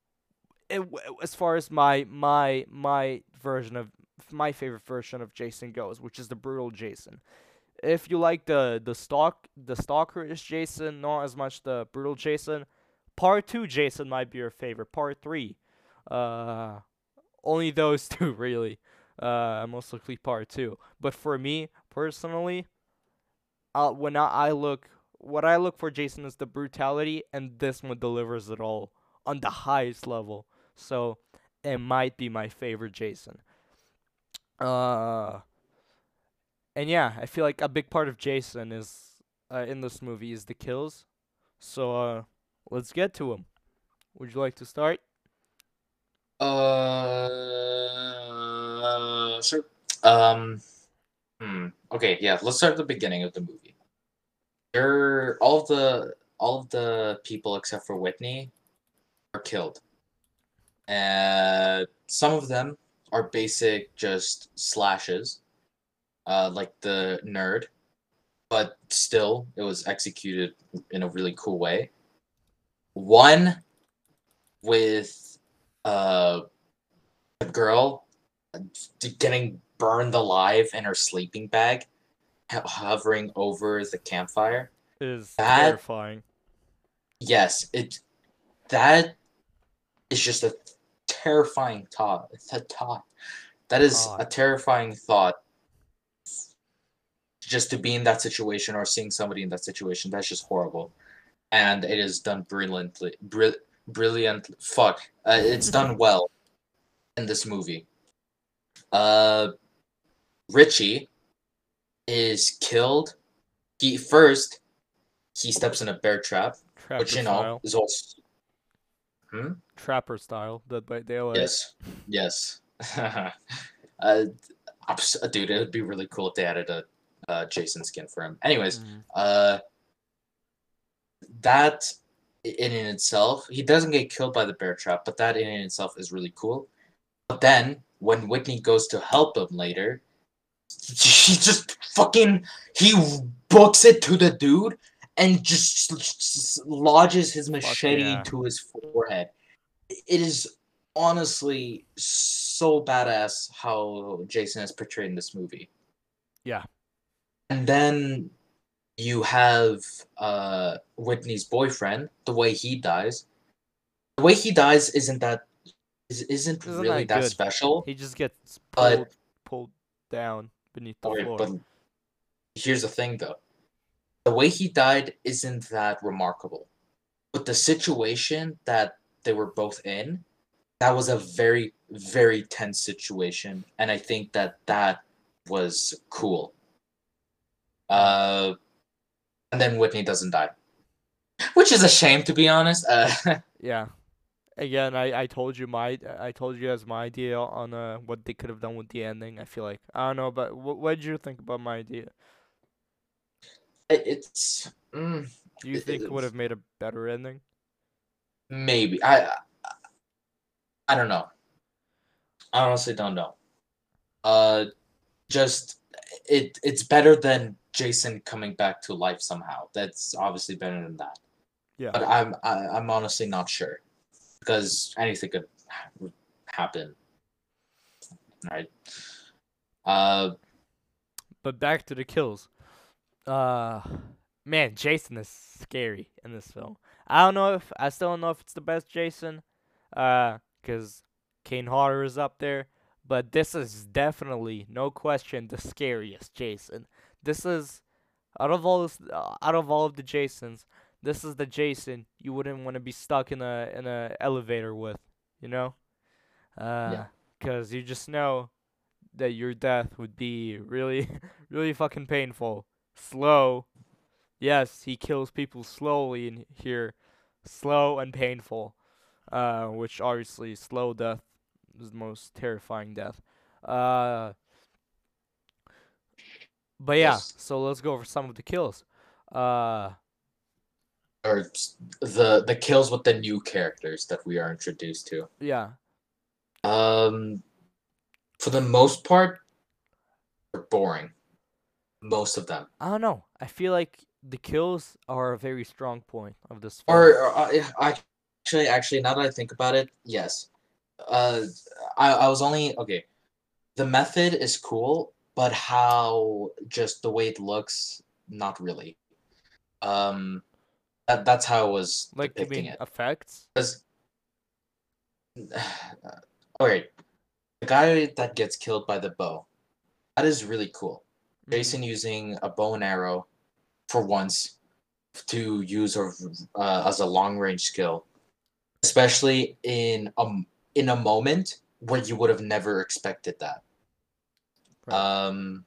It, as far as my my my version of my favorite version of Jason goes, which is the brutal Jason. If you like the the stalk the stalkerish Jason, not as much the brutal Jason, part two Jason might be your favorite. Part three, uh, only those [laughs] two really. Uh, most likely part two. But for me personally, uh, when I, I look, what I look for Jason is the brutality, and this one delivers it all on the highest level. So it might be my favorite Jason. Uh, and yeah, I feel like a big part of Jason is uh, in this movie is the kills. So uh, let's get to him. Would you like to start? Uh, sure. Um, hmm. Okay, yeah. Let's start at the beginning of the movie. There, all of the all of the people except for Whitney are killed, and some of them are basic just slashes, uh, like the nerd, but still it was executed in a really cool way. One with uh, a girl getting burned alive in her sleeping bag, hovering over the campfire. Is That- terrifying. Yes, it that is just a terrifying thought. It's a thought. That is a terrifying thought. Just to be in that situation or seeing somebody in that situation, that's just horrible. And it is done brilliantly. Brill- brilliant. Fuck. Uh, it's [laughs] done well in this movie. Uh, Richie is killed. He first he steps in a bear trap, Trapper which you know is also Trapper style. Dead by Daylight. yes, yes. [laughs] uh, dude, it would be really cool if they added a uh, Jason skin for him. Anyways, Mhm. uh, that i- in and itself, he doesn't get killed by the bear trap, but that in and itself is really cool. But then when Whitney goes to help him later, [laughs] he just fucking he books it to the dude and just, s- lodges his machete yeah. into his forehead. It is honestly so badass how Jason is portrayed in this movie. Yeah. And then you have uh, Whitney's boyfriend. The way he dies, the way he dies isn't that is, isn't Isn't really that that special. He just gets But- pulled pulled down beneath the floor. but here's the thing, though. The way he died isn't that remarkable, but the situation that they were both in, that was a very, very tense situation, and I think that that was cool. Uh, and then Whitney doesn't die, which is a shame, to be honest. Uh, [laughs] Yeah. Again, I, I told you my I told you as my idea on uh what they could have done with the ending. I feel like I don't know, but what what did you think about my idea? It's mm, Do you think it would have made a better ending? Maybe. I I- I don't know. I honestly don't know. Uh just it it's better than Jason coming back to life somehow. That's obviously better than that. Yeah. But I'm I, I'm honestly not sure because anything could ha- happen. Right. Uh But back to the kills. Uh man, Jason is scary in this film. I don't know if I still don't know if it's the best Jason. Uh cuz Kane Hodder is up there, but this is definitely no question the scariest Jason. This is out of all this, uh, out of all of the Jasons, this is the Jason you wouldn't want to be stuck in a in a elevator with, you know? Uh cuz you just know that your death would be really, [laughs] really fucking painful. Slow. Yes, he kills people slowly in here. Slow and painful. Uh, which obviously, slow death is the most terrifying death. Uh, but yeah, Yes. so let's go over some of the kills. Uh, or the the kills with the new characters that we are introduced to. yeah, Um, for the most part, they're boring. Most of them. I don't know. I feel like the kills are a very strong point of this film. Or, or uh, I actually, actually, now that I think about it, yes. Uh, I I was only okay. The method is cool, but how just the way it looks, not really. Um, that that's how I was like depicting it. effects? Because, [sighs] okay, the guy that gets killed by the bow, that is really cool. Jason using a bow and arrow for once to use or uh, as a long range skill, especially in um in a moment where you would have never expected that. Right. Um,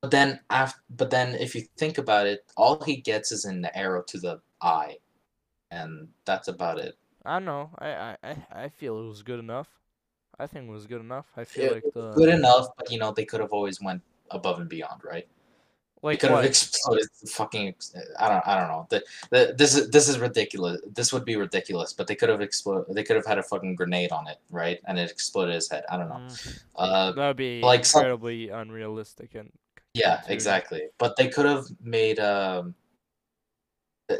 but then after, but then if you think about it, all he gets is an arrow to the eye, and that's about it. I don't know. I, I, I, I feel it was good enough. I think it was good enough. I feel It like the Good enough, but you know they could have always went above and beyond, right? Like could have exploded the fucking. I don't. I don't know. The, the, this is this is ridiculous. This would be ridiculous. But they could have exploded. They could have had a fucking grenade on it, right? And it exploded his head. I don't know. Mm, Uh, that'd be like some- incredibly unrealistic and yeah, exactly. But they could have made. Um,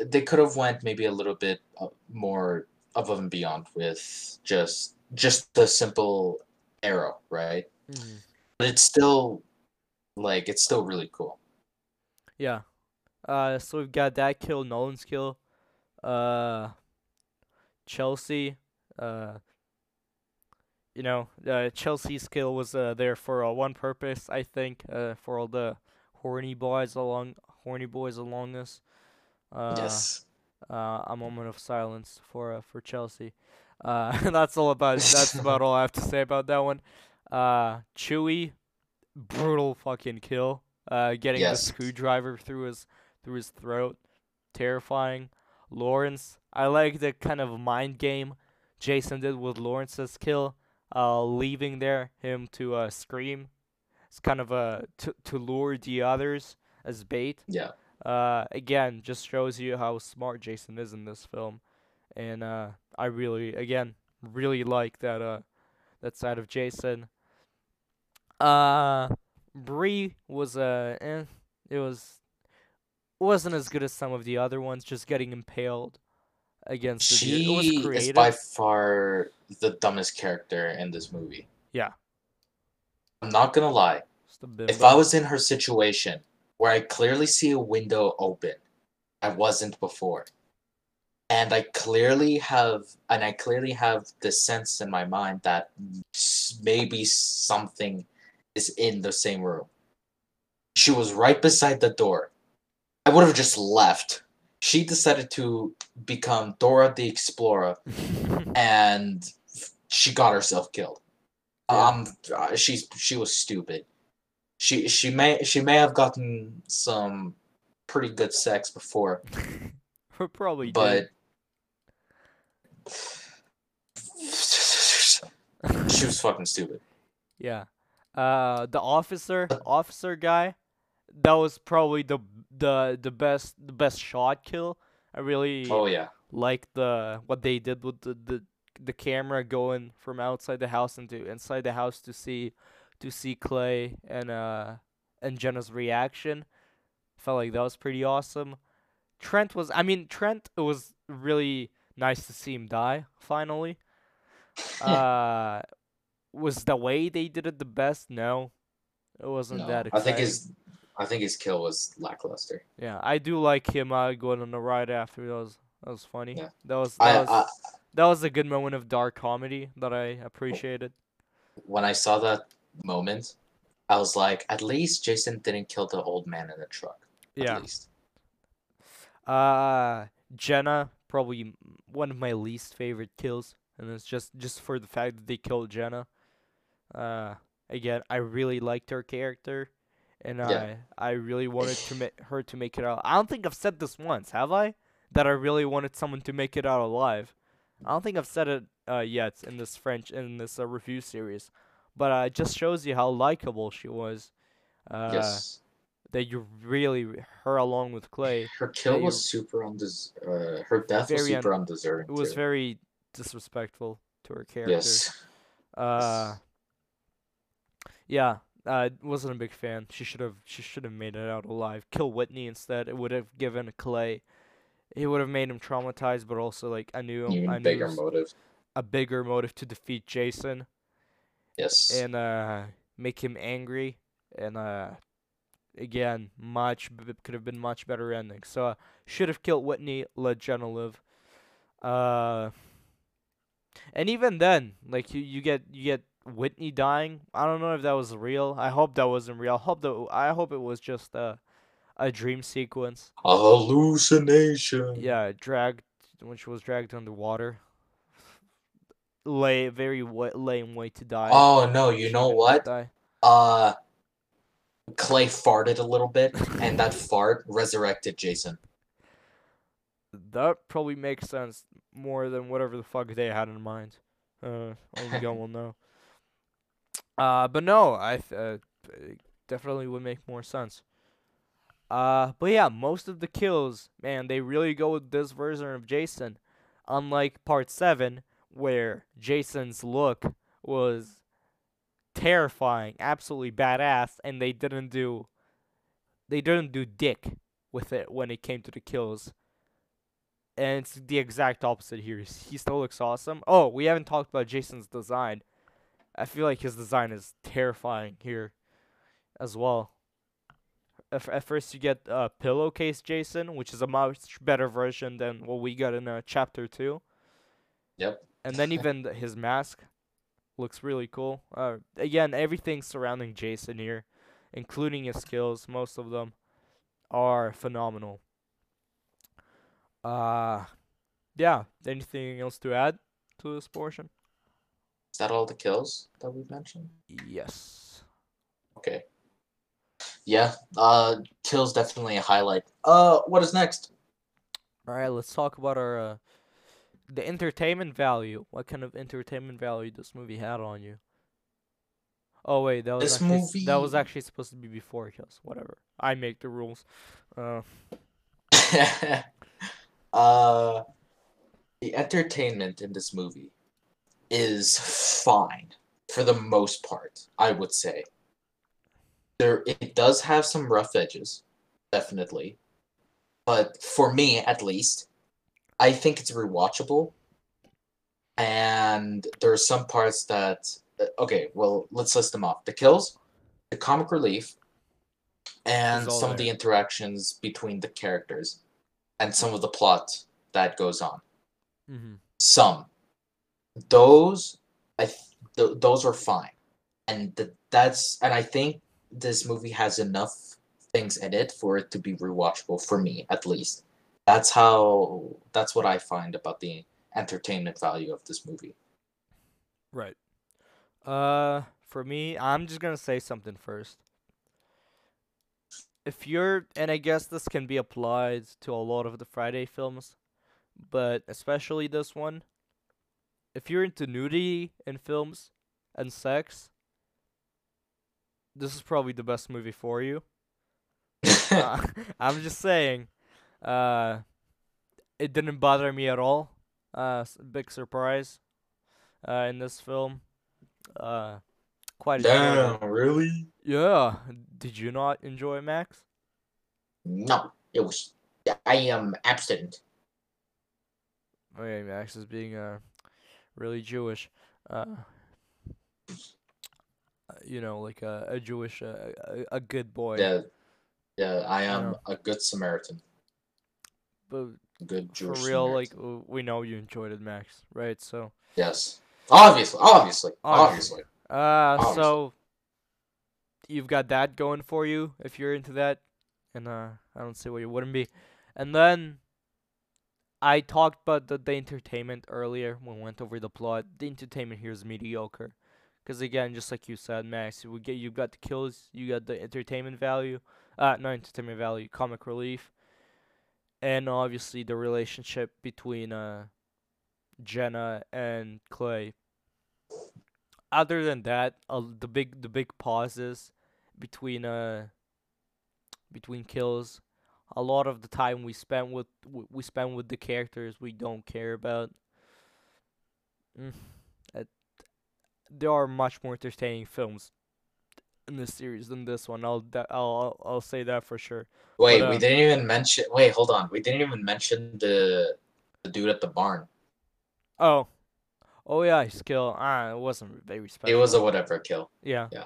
they could have went maybe a little bit uh, more above and beyond with just just the simple arrow, right? Mhm. But it's still like it's still really cool. yeah. Uh, so we've got that kill, Nolan's kill, uh, Chelsea, uh. You know, uh, Chelsea's kill was uh, there for uh, one purpose, I think, uh, for all the horny boys along, horny boys along this. Uh, yes. uh, a moment of silence for uh, for Chelsea. Uh, [laughs] that's all about that's about all I have to say about that one. Uh, Chewie, brutal fucking kill. Uh, getting Yes. the screwdriver through his through his throat, terrifying. Lawrence, I like the kind of mind game Jason did with Lawrence's kill, uh, leaving there him to uh, scream. It's kind of a to to lure the others as bait Yeah. uh, again, just shows you how smart Jason is in this film, and uh, I really, again, really like that uh, that side of Jason. Uh, Bree was uh, eh, it was wasn't as good as some of the other ones. Just getting impaled against the. It was She is by far the dumbest character in this movie. Yeah. I'm not gonna lie. Just a bit If I was in her situation where I clearly see a window open, I wasn't before. And I clearly have and I clearly have the sense in my mind that maybe something is in the same room. She was right beside the door. I would have just left. She decided to become Dora the Explorer [laughs] and she got herself killed. Yeah. Um, uh, she's she was stupid. She she may she may have gotten some pretty good sex before, [laughs] Probably but did. [sighs] she was fucking stupid. Yeah. Uh, the officer, officer guy, that was probably the the the best the best shot kill. I really Oh yeah, like the what they did with the, the the camera going from outside the house into inside the house to see to see Clay and uh and Jenna's reaction. Felt like that was pretty awesome. Trent was I mean Trent it was really nice to see him die finally. [laughs] uh was the way they did it the best? No. It wasn't no, that I think his I think his kill was lackluster. Yeah, I do like him uh, going on the ride after. That was that was funny. Yeah. That was that I, was I that was a good moment of dark comedy that I appreciated. when I saw that moment, I was like, at least Jason didn't kill the old man in the truck. Yeah. At least. Uh Jenna probably one of my least favorite kills, and it's just just for the fact that they killed Jenna. Uh, again, I really liked her character, and Yeah. I I really wanted to [laughs] make her to make it out. I don't think I've said this once, have I? That I really wanted someone to make it out alive. I don't think I've said it uh, yet in this French in this uh, review series, but uh, it just shows you how likable she was. Uh, yes. That you really her along with Clay. Her kill was super undes- uh, her death was Very un- super undeserving. It was too. very disrespectful to her character. Yes. Uh, yeah. I wasn't a big fan. She should have she should have made it out alive. Kill Whitney instead. It would have given Clay. It would have made him traumatized, but also like I knew Even I knew bigger s- motive. a bigger motive to defeat Jason Yes. and uh make him angry and uh again much b- could have been much better ending. So uh, should have killed Whitney, let Jenna live. Uh and even then, like you, you get you get Whitney dying. I don't know if that was real. I hope that wasn't real. I hope that I hope it was just a a dream sequence. a hallucination. Yeah, dragged when she was dragged underwater. Lay very wa- lame way to die. Oh no, you She know what? Die. Uh Clay farted a little bit, and that fart resurrected Jason. That probably makes sense more than whatever the fuck they had in mind. Uh, only God will know. [laughs] Uh, but no, I uh, it definitely would make more sense. Uh, but yeah, most of the kills, man, they really go with this version of Jason. Unlike part seven, where Jason's look was terrifying, absolutely badass, and they didn't do, they didn't do dick with it when it came to the kills and it's the exact opposite here. He still looks awesome. Oh, we haven't talked about Jason's design. I feel like his design is terrifying here, as well. At, at first, you get uh, pillowcase Jason, which is a much better version than what we got in uh, chapter two. Yep. And then [laughs] even his mask looks really cool. Uh, again, everything surrounding Jason here, including his skills, most of them are phenomenal. Uh yeah. Anything else to add to this portion? Is that all the kills that we've mentioned? Yes. Okay. Yeah, uh kills definitely a highlight. Uh what is next? All right. Let's talk about our uh, the entertainment value. What kind of entertainment value this movie had on you? Oh wait, that was This actually, s- that was actually supposed to be before kills. Whatever. I make the rules. Uh, [laughs] uh the entertainment in this movie is fine for the most part, I would say. There it does have some rough edges, definitely. But for me at least, I think it's rewatchable. And there are some parts that uh, okay, well, let's list them off. The kills, the comic relief, and some of the interactions between the characters and some of the plot that goes on. mm-hmm. Some. Those I th- th- those are fine. And th- that's and I think this movie has enough things in it for it to be rewatchable for me at least. That's how that's what I find about the entertainment value of this movie. Right. Uh, for me, I'm just gonna say something first. If you're, and I guess this can be applied to a lot of the Friday films, but especially this one. If you're into nudity in films and sex, this is probably the best movie for you. [laughs] Uh, [laughs] I'm just saying, uh, it didn't bother me at all. Uh, big surprise, uh, in this film. Uh, quite. Damn, really? Yeah. Did you not enjoy Max? No, it was. I am abstinent. Okay, Max is being uh really Jewish. Uh, you know, like a, a Jewish, uh, a, a good boy. Yeah, yeah. I am know. a good Samaritan. But good for real, like Samaritan. w- we know you enjoyed it, Max, right? So, yes, obviously, obviously, Obviously. obviously. uh, Obviously. so you've got that going for you if you're into that, and uh, I don't see why you wouldn't be. And then I talked about the, the entertainment earlier when we went over the plot. The entertainment here is mediocre. Because again, just like you said, Max, you get you got the kills, you got the entertainment value, uh, not entertainment value, comic relief, and obviously the relationship between uh, Jenna and Clay. Other than that, uh, the big the big pauses between uh between kills, a lot of the time we spend with w- we spend with the characters we don't care about. Mm, uh, there are much more entertaining films in this series than this one. I'll I'll I'll, I'll say that for sure. Wait, But, we uh, didn't even mention. Wait, hold on. We didn't even mention the the dude at the barn. Oh, oh yeah, his kill. Ah, it wasn't very special. It was a whatever kill. yeah. yeah.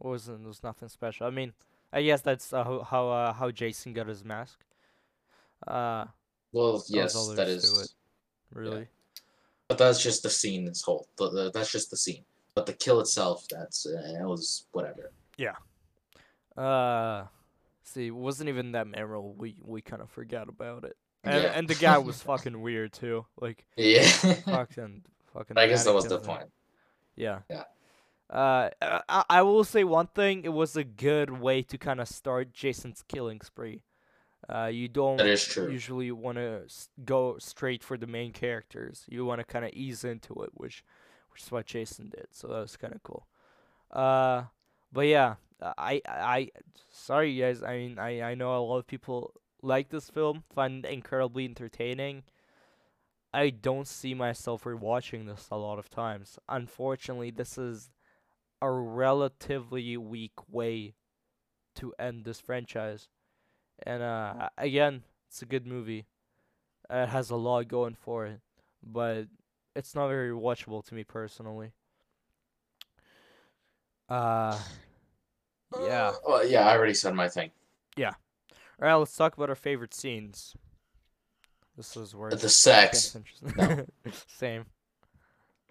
It wasn't. It was nothing special. I mean, I guess that's uh, how how uh, how Jason got his mask. Uh, Well, yes, that is to is. it. really. But that's just the scene. This whole. The, the, that's just the scene. But the kill itself, that's uh, it was whatever. Yeah. Uh, see, it wasn't even that memorable. We we kind of forgot about it. And Yeah. and the guy was [laughs] fucking weird too. Like Yeah. fucking fucking. I guess that was the point. Yeah. Yeah. Uh, I, I will say one thing. It was a good way to kind of start Jason's killing spree. Uh, you don't That is true. usually want to go straight for the main characters. You want to kind of ease into it, which, which is what Jason did. So that was kind of cool. Uh, but yeah, I I sorry guys. I mean, I I know a lot of people like this film, find it incredibly entertaining. I don't see myself rewatching this a lot of times. Unfortunately, this is a relatively weak way to end this franchise. And uh, again, it's a good movie. Uh, It has a lot going for it, but it's not very watchable to me personally. Uh, yeah. Well, yeah, I already said my thing. Yeah. All right, let's talk about our favorite scenes. This is where The sex. interesting. [laughs] Same.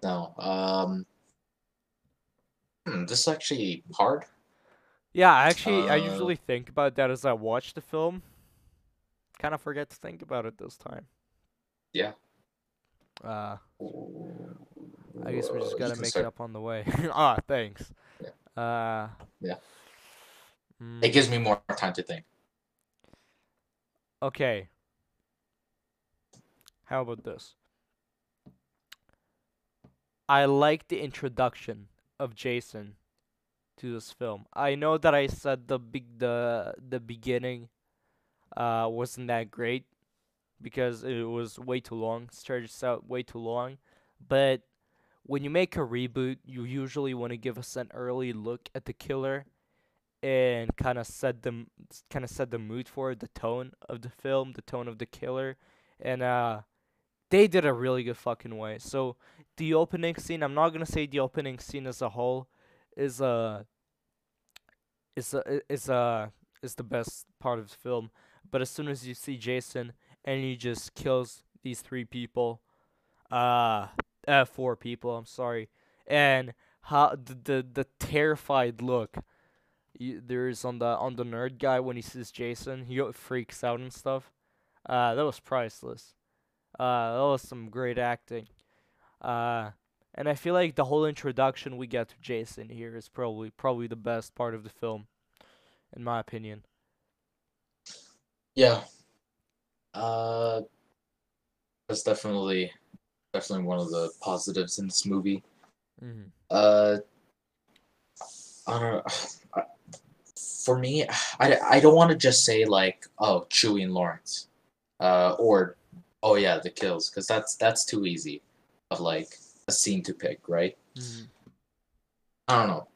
No. Um. Hmm, this is actually hard. Yeah, I actually, I Uh, usually think about that as I watch the film. Kind of forget to think about it this time. Yeah. Uh, I guess we just Uh, gotta make start. it up on the way. [laughs] ah, thanks. Yeah. Uh. Yeah. mm, It gives me more time to think. Okay. How about this? I like the introduction of Jason to this film. I know that I said the big the the beginning uh wasn't that great because it was way too long. Started out way too long, but when you make a reboot, you usually want to give us an early look at the killer and kind of set them kind of set the mood for it, the tone of the film, the tone of the killer, and uh, they did a really good fucking way. So the opening scene, I'm not gonna say the opening scene as a whole is a is a is a is the best part of the film, but as soon as you see Jason and he just kills these three people, uh, uh four people, I'm sorry, and how the the, the terrified look you, there's on the on the nerd guy when he sees Jason, he freaks out and stuff. Uh, that was priceless. Uh, that was some great acting. Uh, and I feel like the whole introduction we get to Jason here is probably probably the best part of the film, in my opinion. Yeah. Uh, that's definitely definitely one of the positives in this movie. Mm-hmm. Uh, I don't know. For me, I, I don't want to just say like, oh, Chewie and Lawrence, uh, or oh yeah, the kills, because that's that's too easy of like a scene to pick, right? Mm-hmm. I don't know.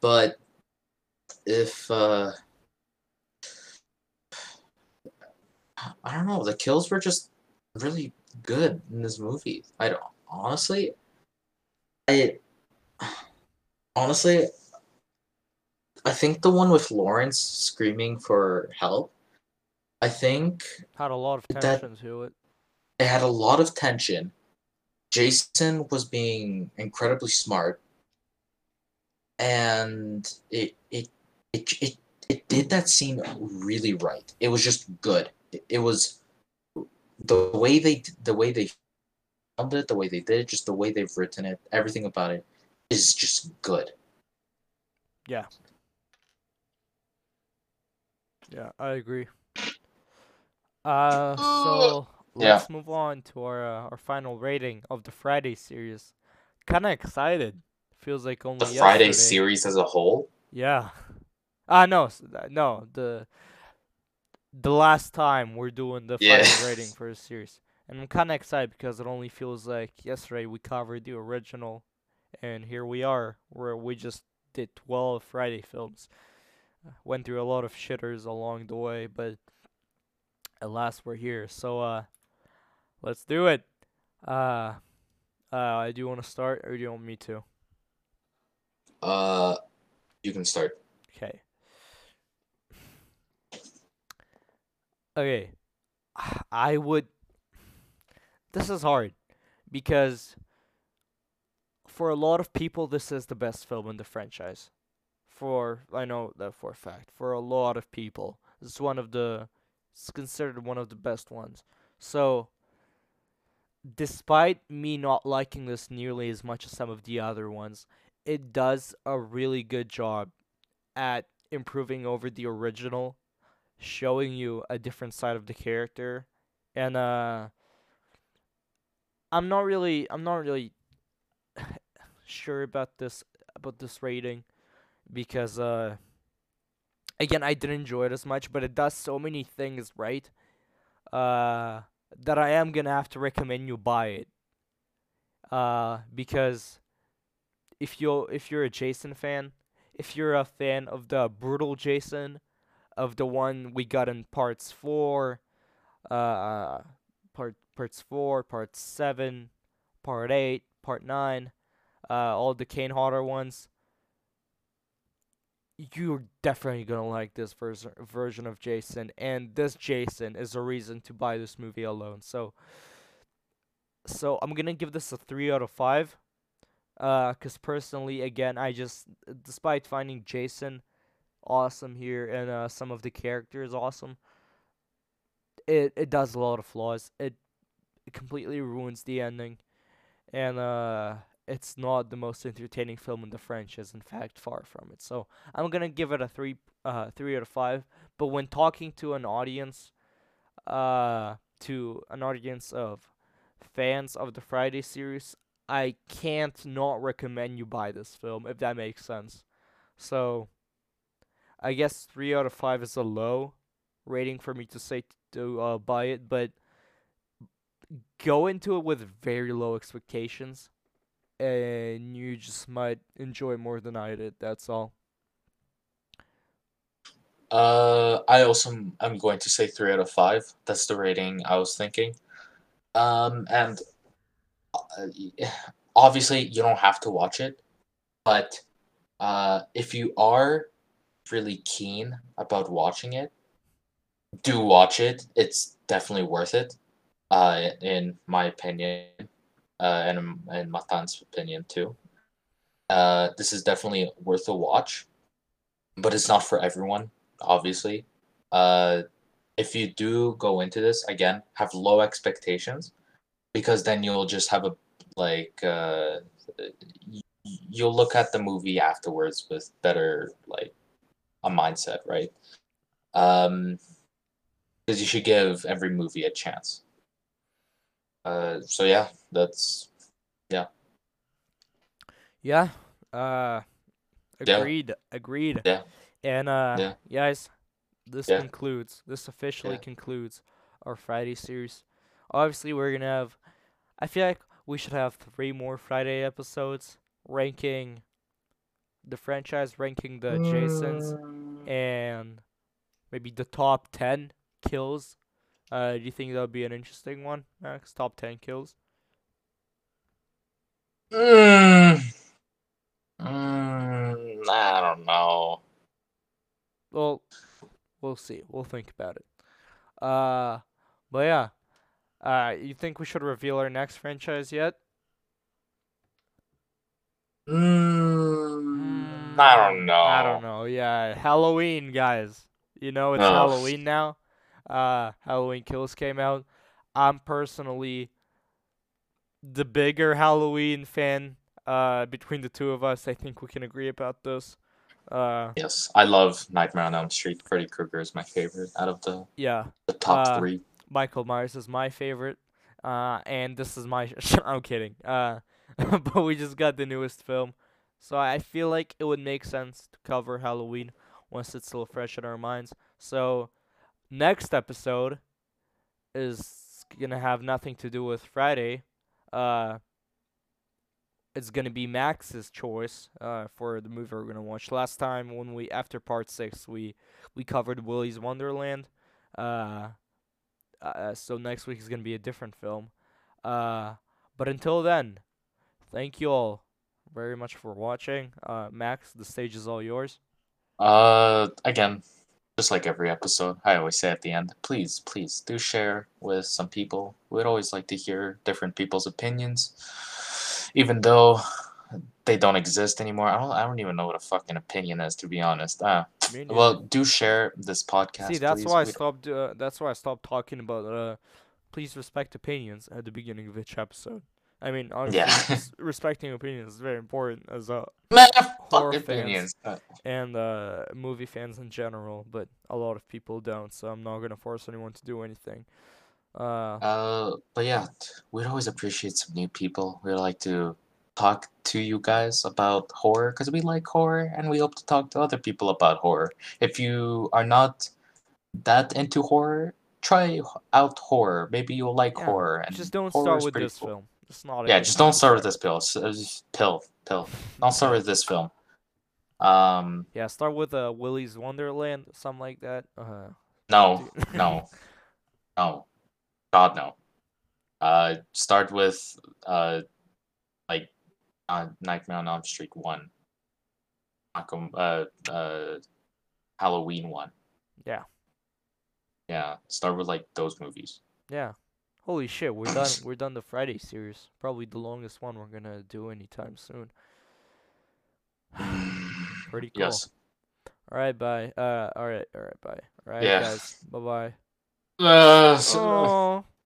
But if uh I don't know, the kills were just really good in this movie. I don't honestly I honestly I think the one with Lawrence screaming for help I think Had a lot of That- tension to it. it had a lot of tension. Jason was being incredibly smart, and it it it it, it did that scene really right. It was just good. It, it was the way they the way they filmed it, the way they did it, just the way they've written it, everything about it is just good. Yeah. Yeah, I agree. Uh, so Yeah. let's move on to our uh, our final rating of the Friday series. Kind of excited. Feels like only The Friday series as a whole. Yeah. Ah, no, no. The the last time we're doing the Yeah. final [laughs] rating for a series, and I'm kind of excited because it only feels like yesterday we covered the original, and here we are, where we just did 12 Friday films. Uh, Went through a lot of shitters along the way, but at last we're here. So uh let's do it. Uh uh do you want to start or do you want me to? Uh, you can start. Okay. Okay. I would This is hard because for a lot of people this is the best film in the franchise. For I know that for a fact. For a lot of people, it's one of the it's considered one of the best ones. So despite me not liking this nearly as much as some of the other ones, it does a really good job at improving over the original, showing you a different side of the character, and uh, I'm not really, I'm not really [sighs] sure about this about this rating, because uh, again, I didn't enjoy it as much, but it does so many things right, uh, that I am gonna have to recommend you buy it, uh, because if you if you're a Jason fan, if you're a fan of the brutal Jason, of the one we got in parts four, uh, part parts four, part seven, part eight, part nine, uh, all the Kane Hodder ones. You're definitely gonna like this vers- version of Jason, and this Jason is a reason to buy this movie alone. So, so I'm gonna give this a three out of five. Uh, cause personally, again, I just, despite finding Jason awesome here and uh, some of the characters awesome, it it does a lot of flaws. It it completely ruins the ending, and uh, it's not the most entertaining film in the franchise. In fact, far from it. So I'm gonna give it a three uh three out of five. But when talking to an audience, uh, to an audience of fans of the Friday series, I can't not recommend you buy this film if that makes sense. So I guess 3 out of 5 is a low rating for me to say to uh, buy it, but go into it with very low expectations and you just might enjoy more than I did. That's all. Uh, I also I'm going to say three out of five. That's the rating I was thinking. Um, and uh, obviously you don't have to watch it, but uh, if you are really keen about watching it, do watch it. It's definitely worth it. Uh, in my opinion, uh, and in, Matan's opinion too. Uh, this is definitely worth a watch, but it's not for everyone, obviously. Uh, if you do go into this again, have low expectations, because then you'll just have a like uh, you'll look at the movie afterwards with better like a mindset, right? Um, because you should give every movie a chance. Uh, so yeah, that's Yeah. Yeah. Uh Yeah. agreed. Agreed. Yeah. And uh Yeah. guys, this Yeah. concludes. This officially Yeah. concludes our Friday series. Obviously, we're going to have I feel like we should have three more Friday episodes ranking the franchise, ranking the Jasons and maybe the top 10 kills. Uh do you think that would be an interesting one, Max? Top 10 kills? Mm. Mm, I don't know. Well, we'll see. We'll think about it. Uh, but yeah. Uh, you think we should reveal our next franchise yet? Mm, I don't know. I don't know. Yeah, Halloween, guys. You know it's. Halloween now. Uh, Halloween Kills came out. I'm personally the bigger Halloween fan. Uh, between the two of us, I think we can agree about this. Uh, Yes, I love Nightmare on Elm Street. Freddy Krueger is my favorite out of the, yeah. the top Uh, three. Michael Myers is my favorite. Uh, and this is my. [laughs] I'm kidding. Uh, [laughs] but we just got the newest film, so I feel like it would make sense to cover Halloween once it's still fresh in our minds. So, next episode is gonna have nothing to do with Friday. Uh, it's gonna be Max's choice uh, for the movie we're gonna watch. Last time when we after part six we we covered Willy's Wonderland. Uh, uh, so next week is gonna be a different film. Uh, but until then, thank you all very much for watching. Uh, Max, the stage is all yours. Uh, again, just like every episode, I always say at the end, please, please do share with some people. We'd always like to hear different people's opinions, even though they don't exist anymore. I don't, I don't even know what a fucking opinion is, to be honest. Uh, well, do share this podcast. See, that's please. why I stopped. Uh, that's why I stopped talking about. Uh, please respect opinions at the beginning of each episode. I mean, honestly, Yeah. [laughs] respecting opinions is very important as a Man, horror fans. opinions. And uh, movie fans in general, but a lot of people don't. So I'm not gonna force anyone to do anything. Uh, Uh, but yeah, we'd always appreciate some new people. We'd like to talk to you guys about horror because we like horror and we hope to talk to other people about horror. If you are not that into horror, try out horror. Maybe you'll like Yeah, horror. And just don't start with this cool. film. It's not. Yeah, just don't start with this pill. Uh, pill, pill. Don't start with this film. Um, Yeah, start with uh, Willy's Wonderland, something like that. Uh, no, no, [laughs] no, God no. Uh, start with uh, like uh, Nightmare on Elm Street one. Uh, uh, Halloween one. Yeah. Yeah, start with like those movies. yeah. Holy shit, we're done. [coughs] We're done the Friday series. Probably the longest one we're gonna do anytime soon. [sighs] Pretty cool. Yes. All right, bye. Uh, all right, all right, bye. All right, Yeah. guys. Bye bye. Uh, so-.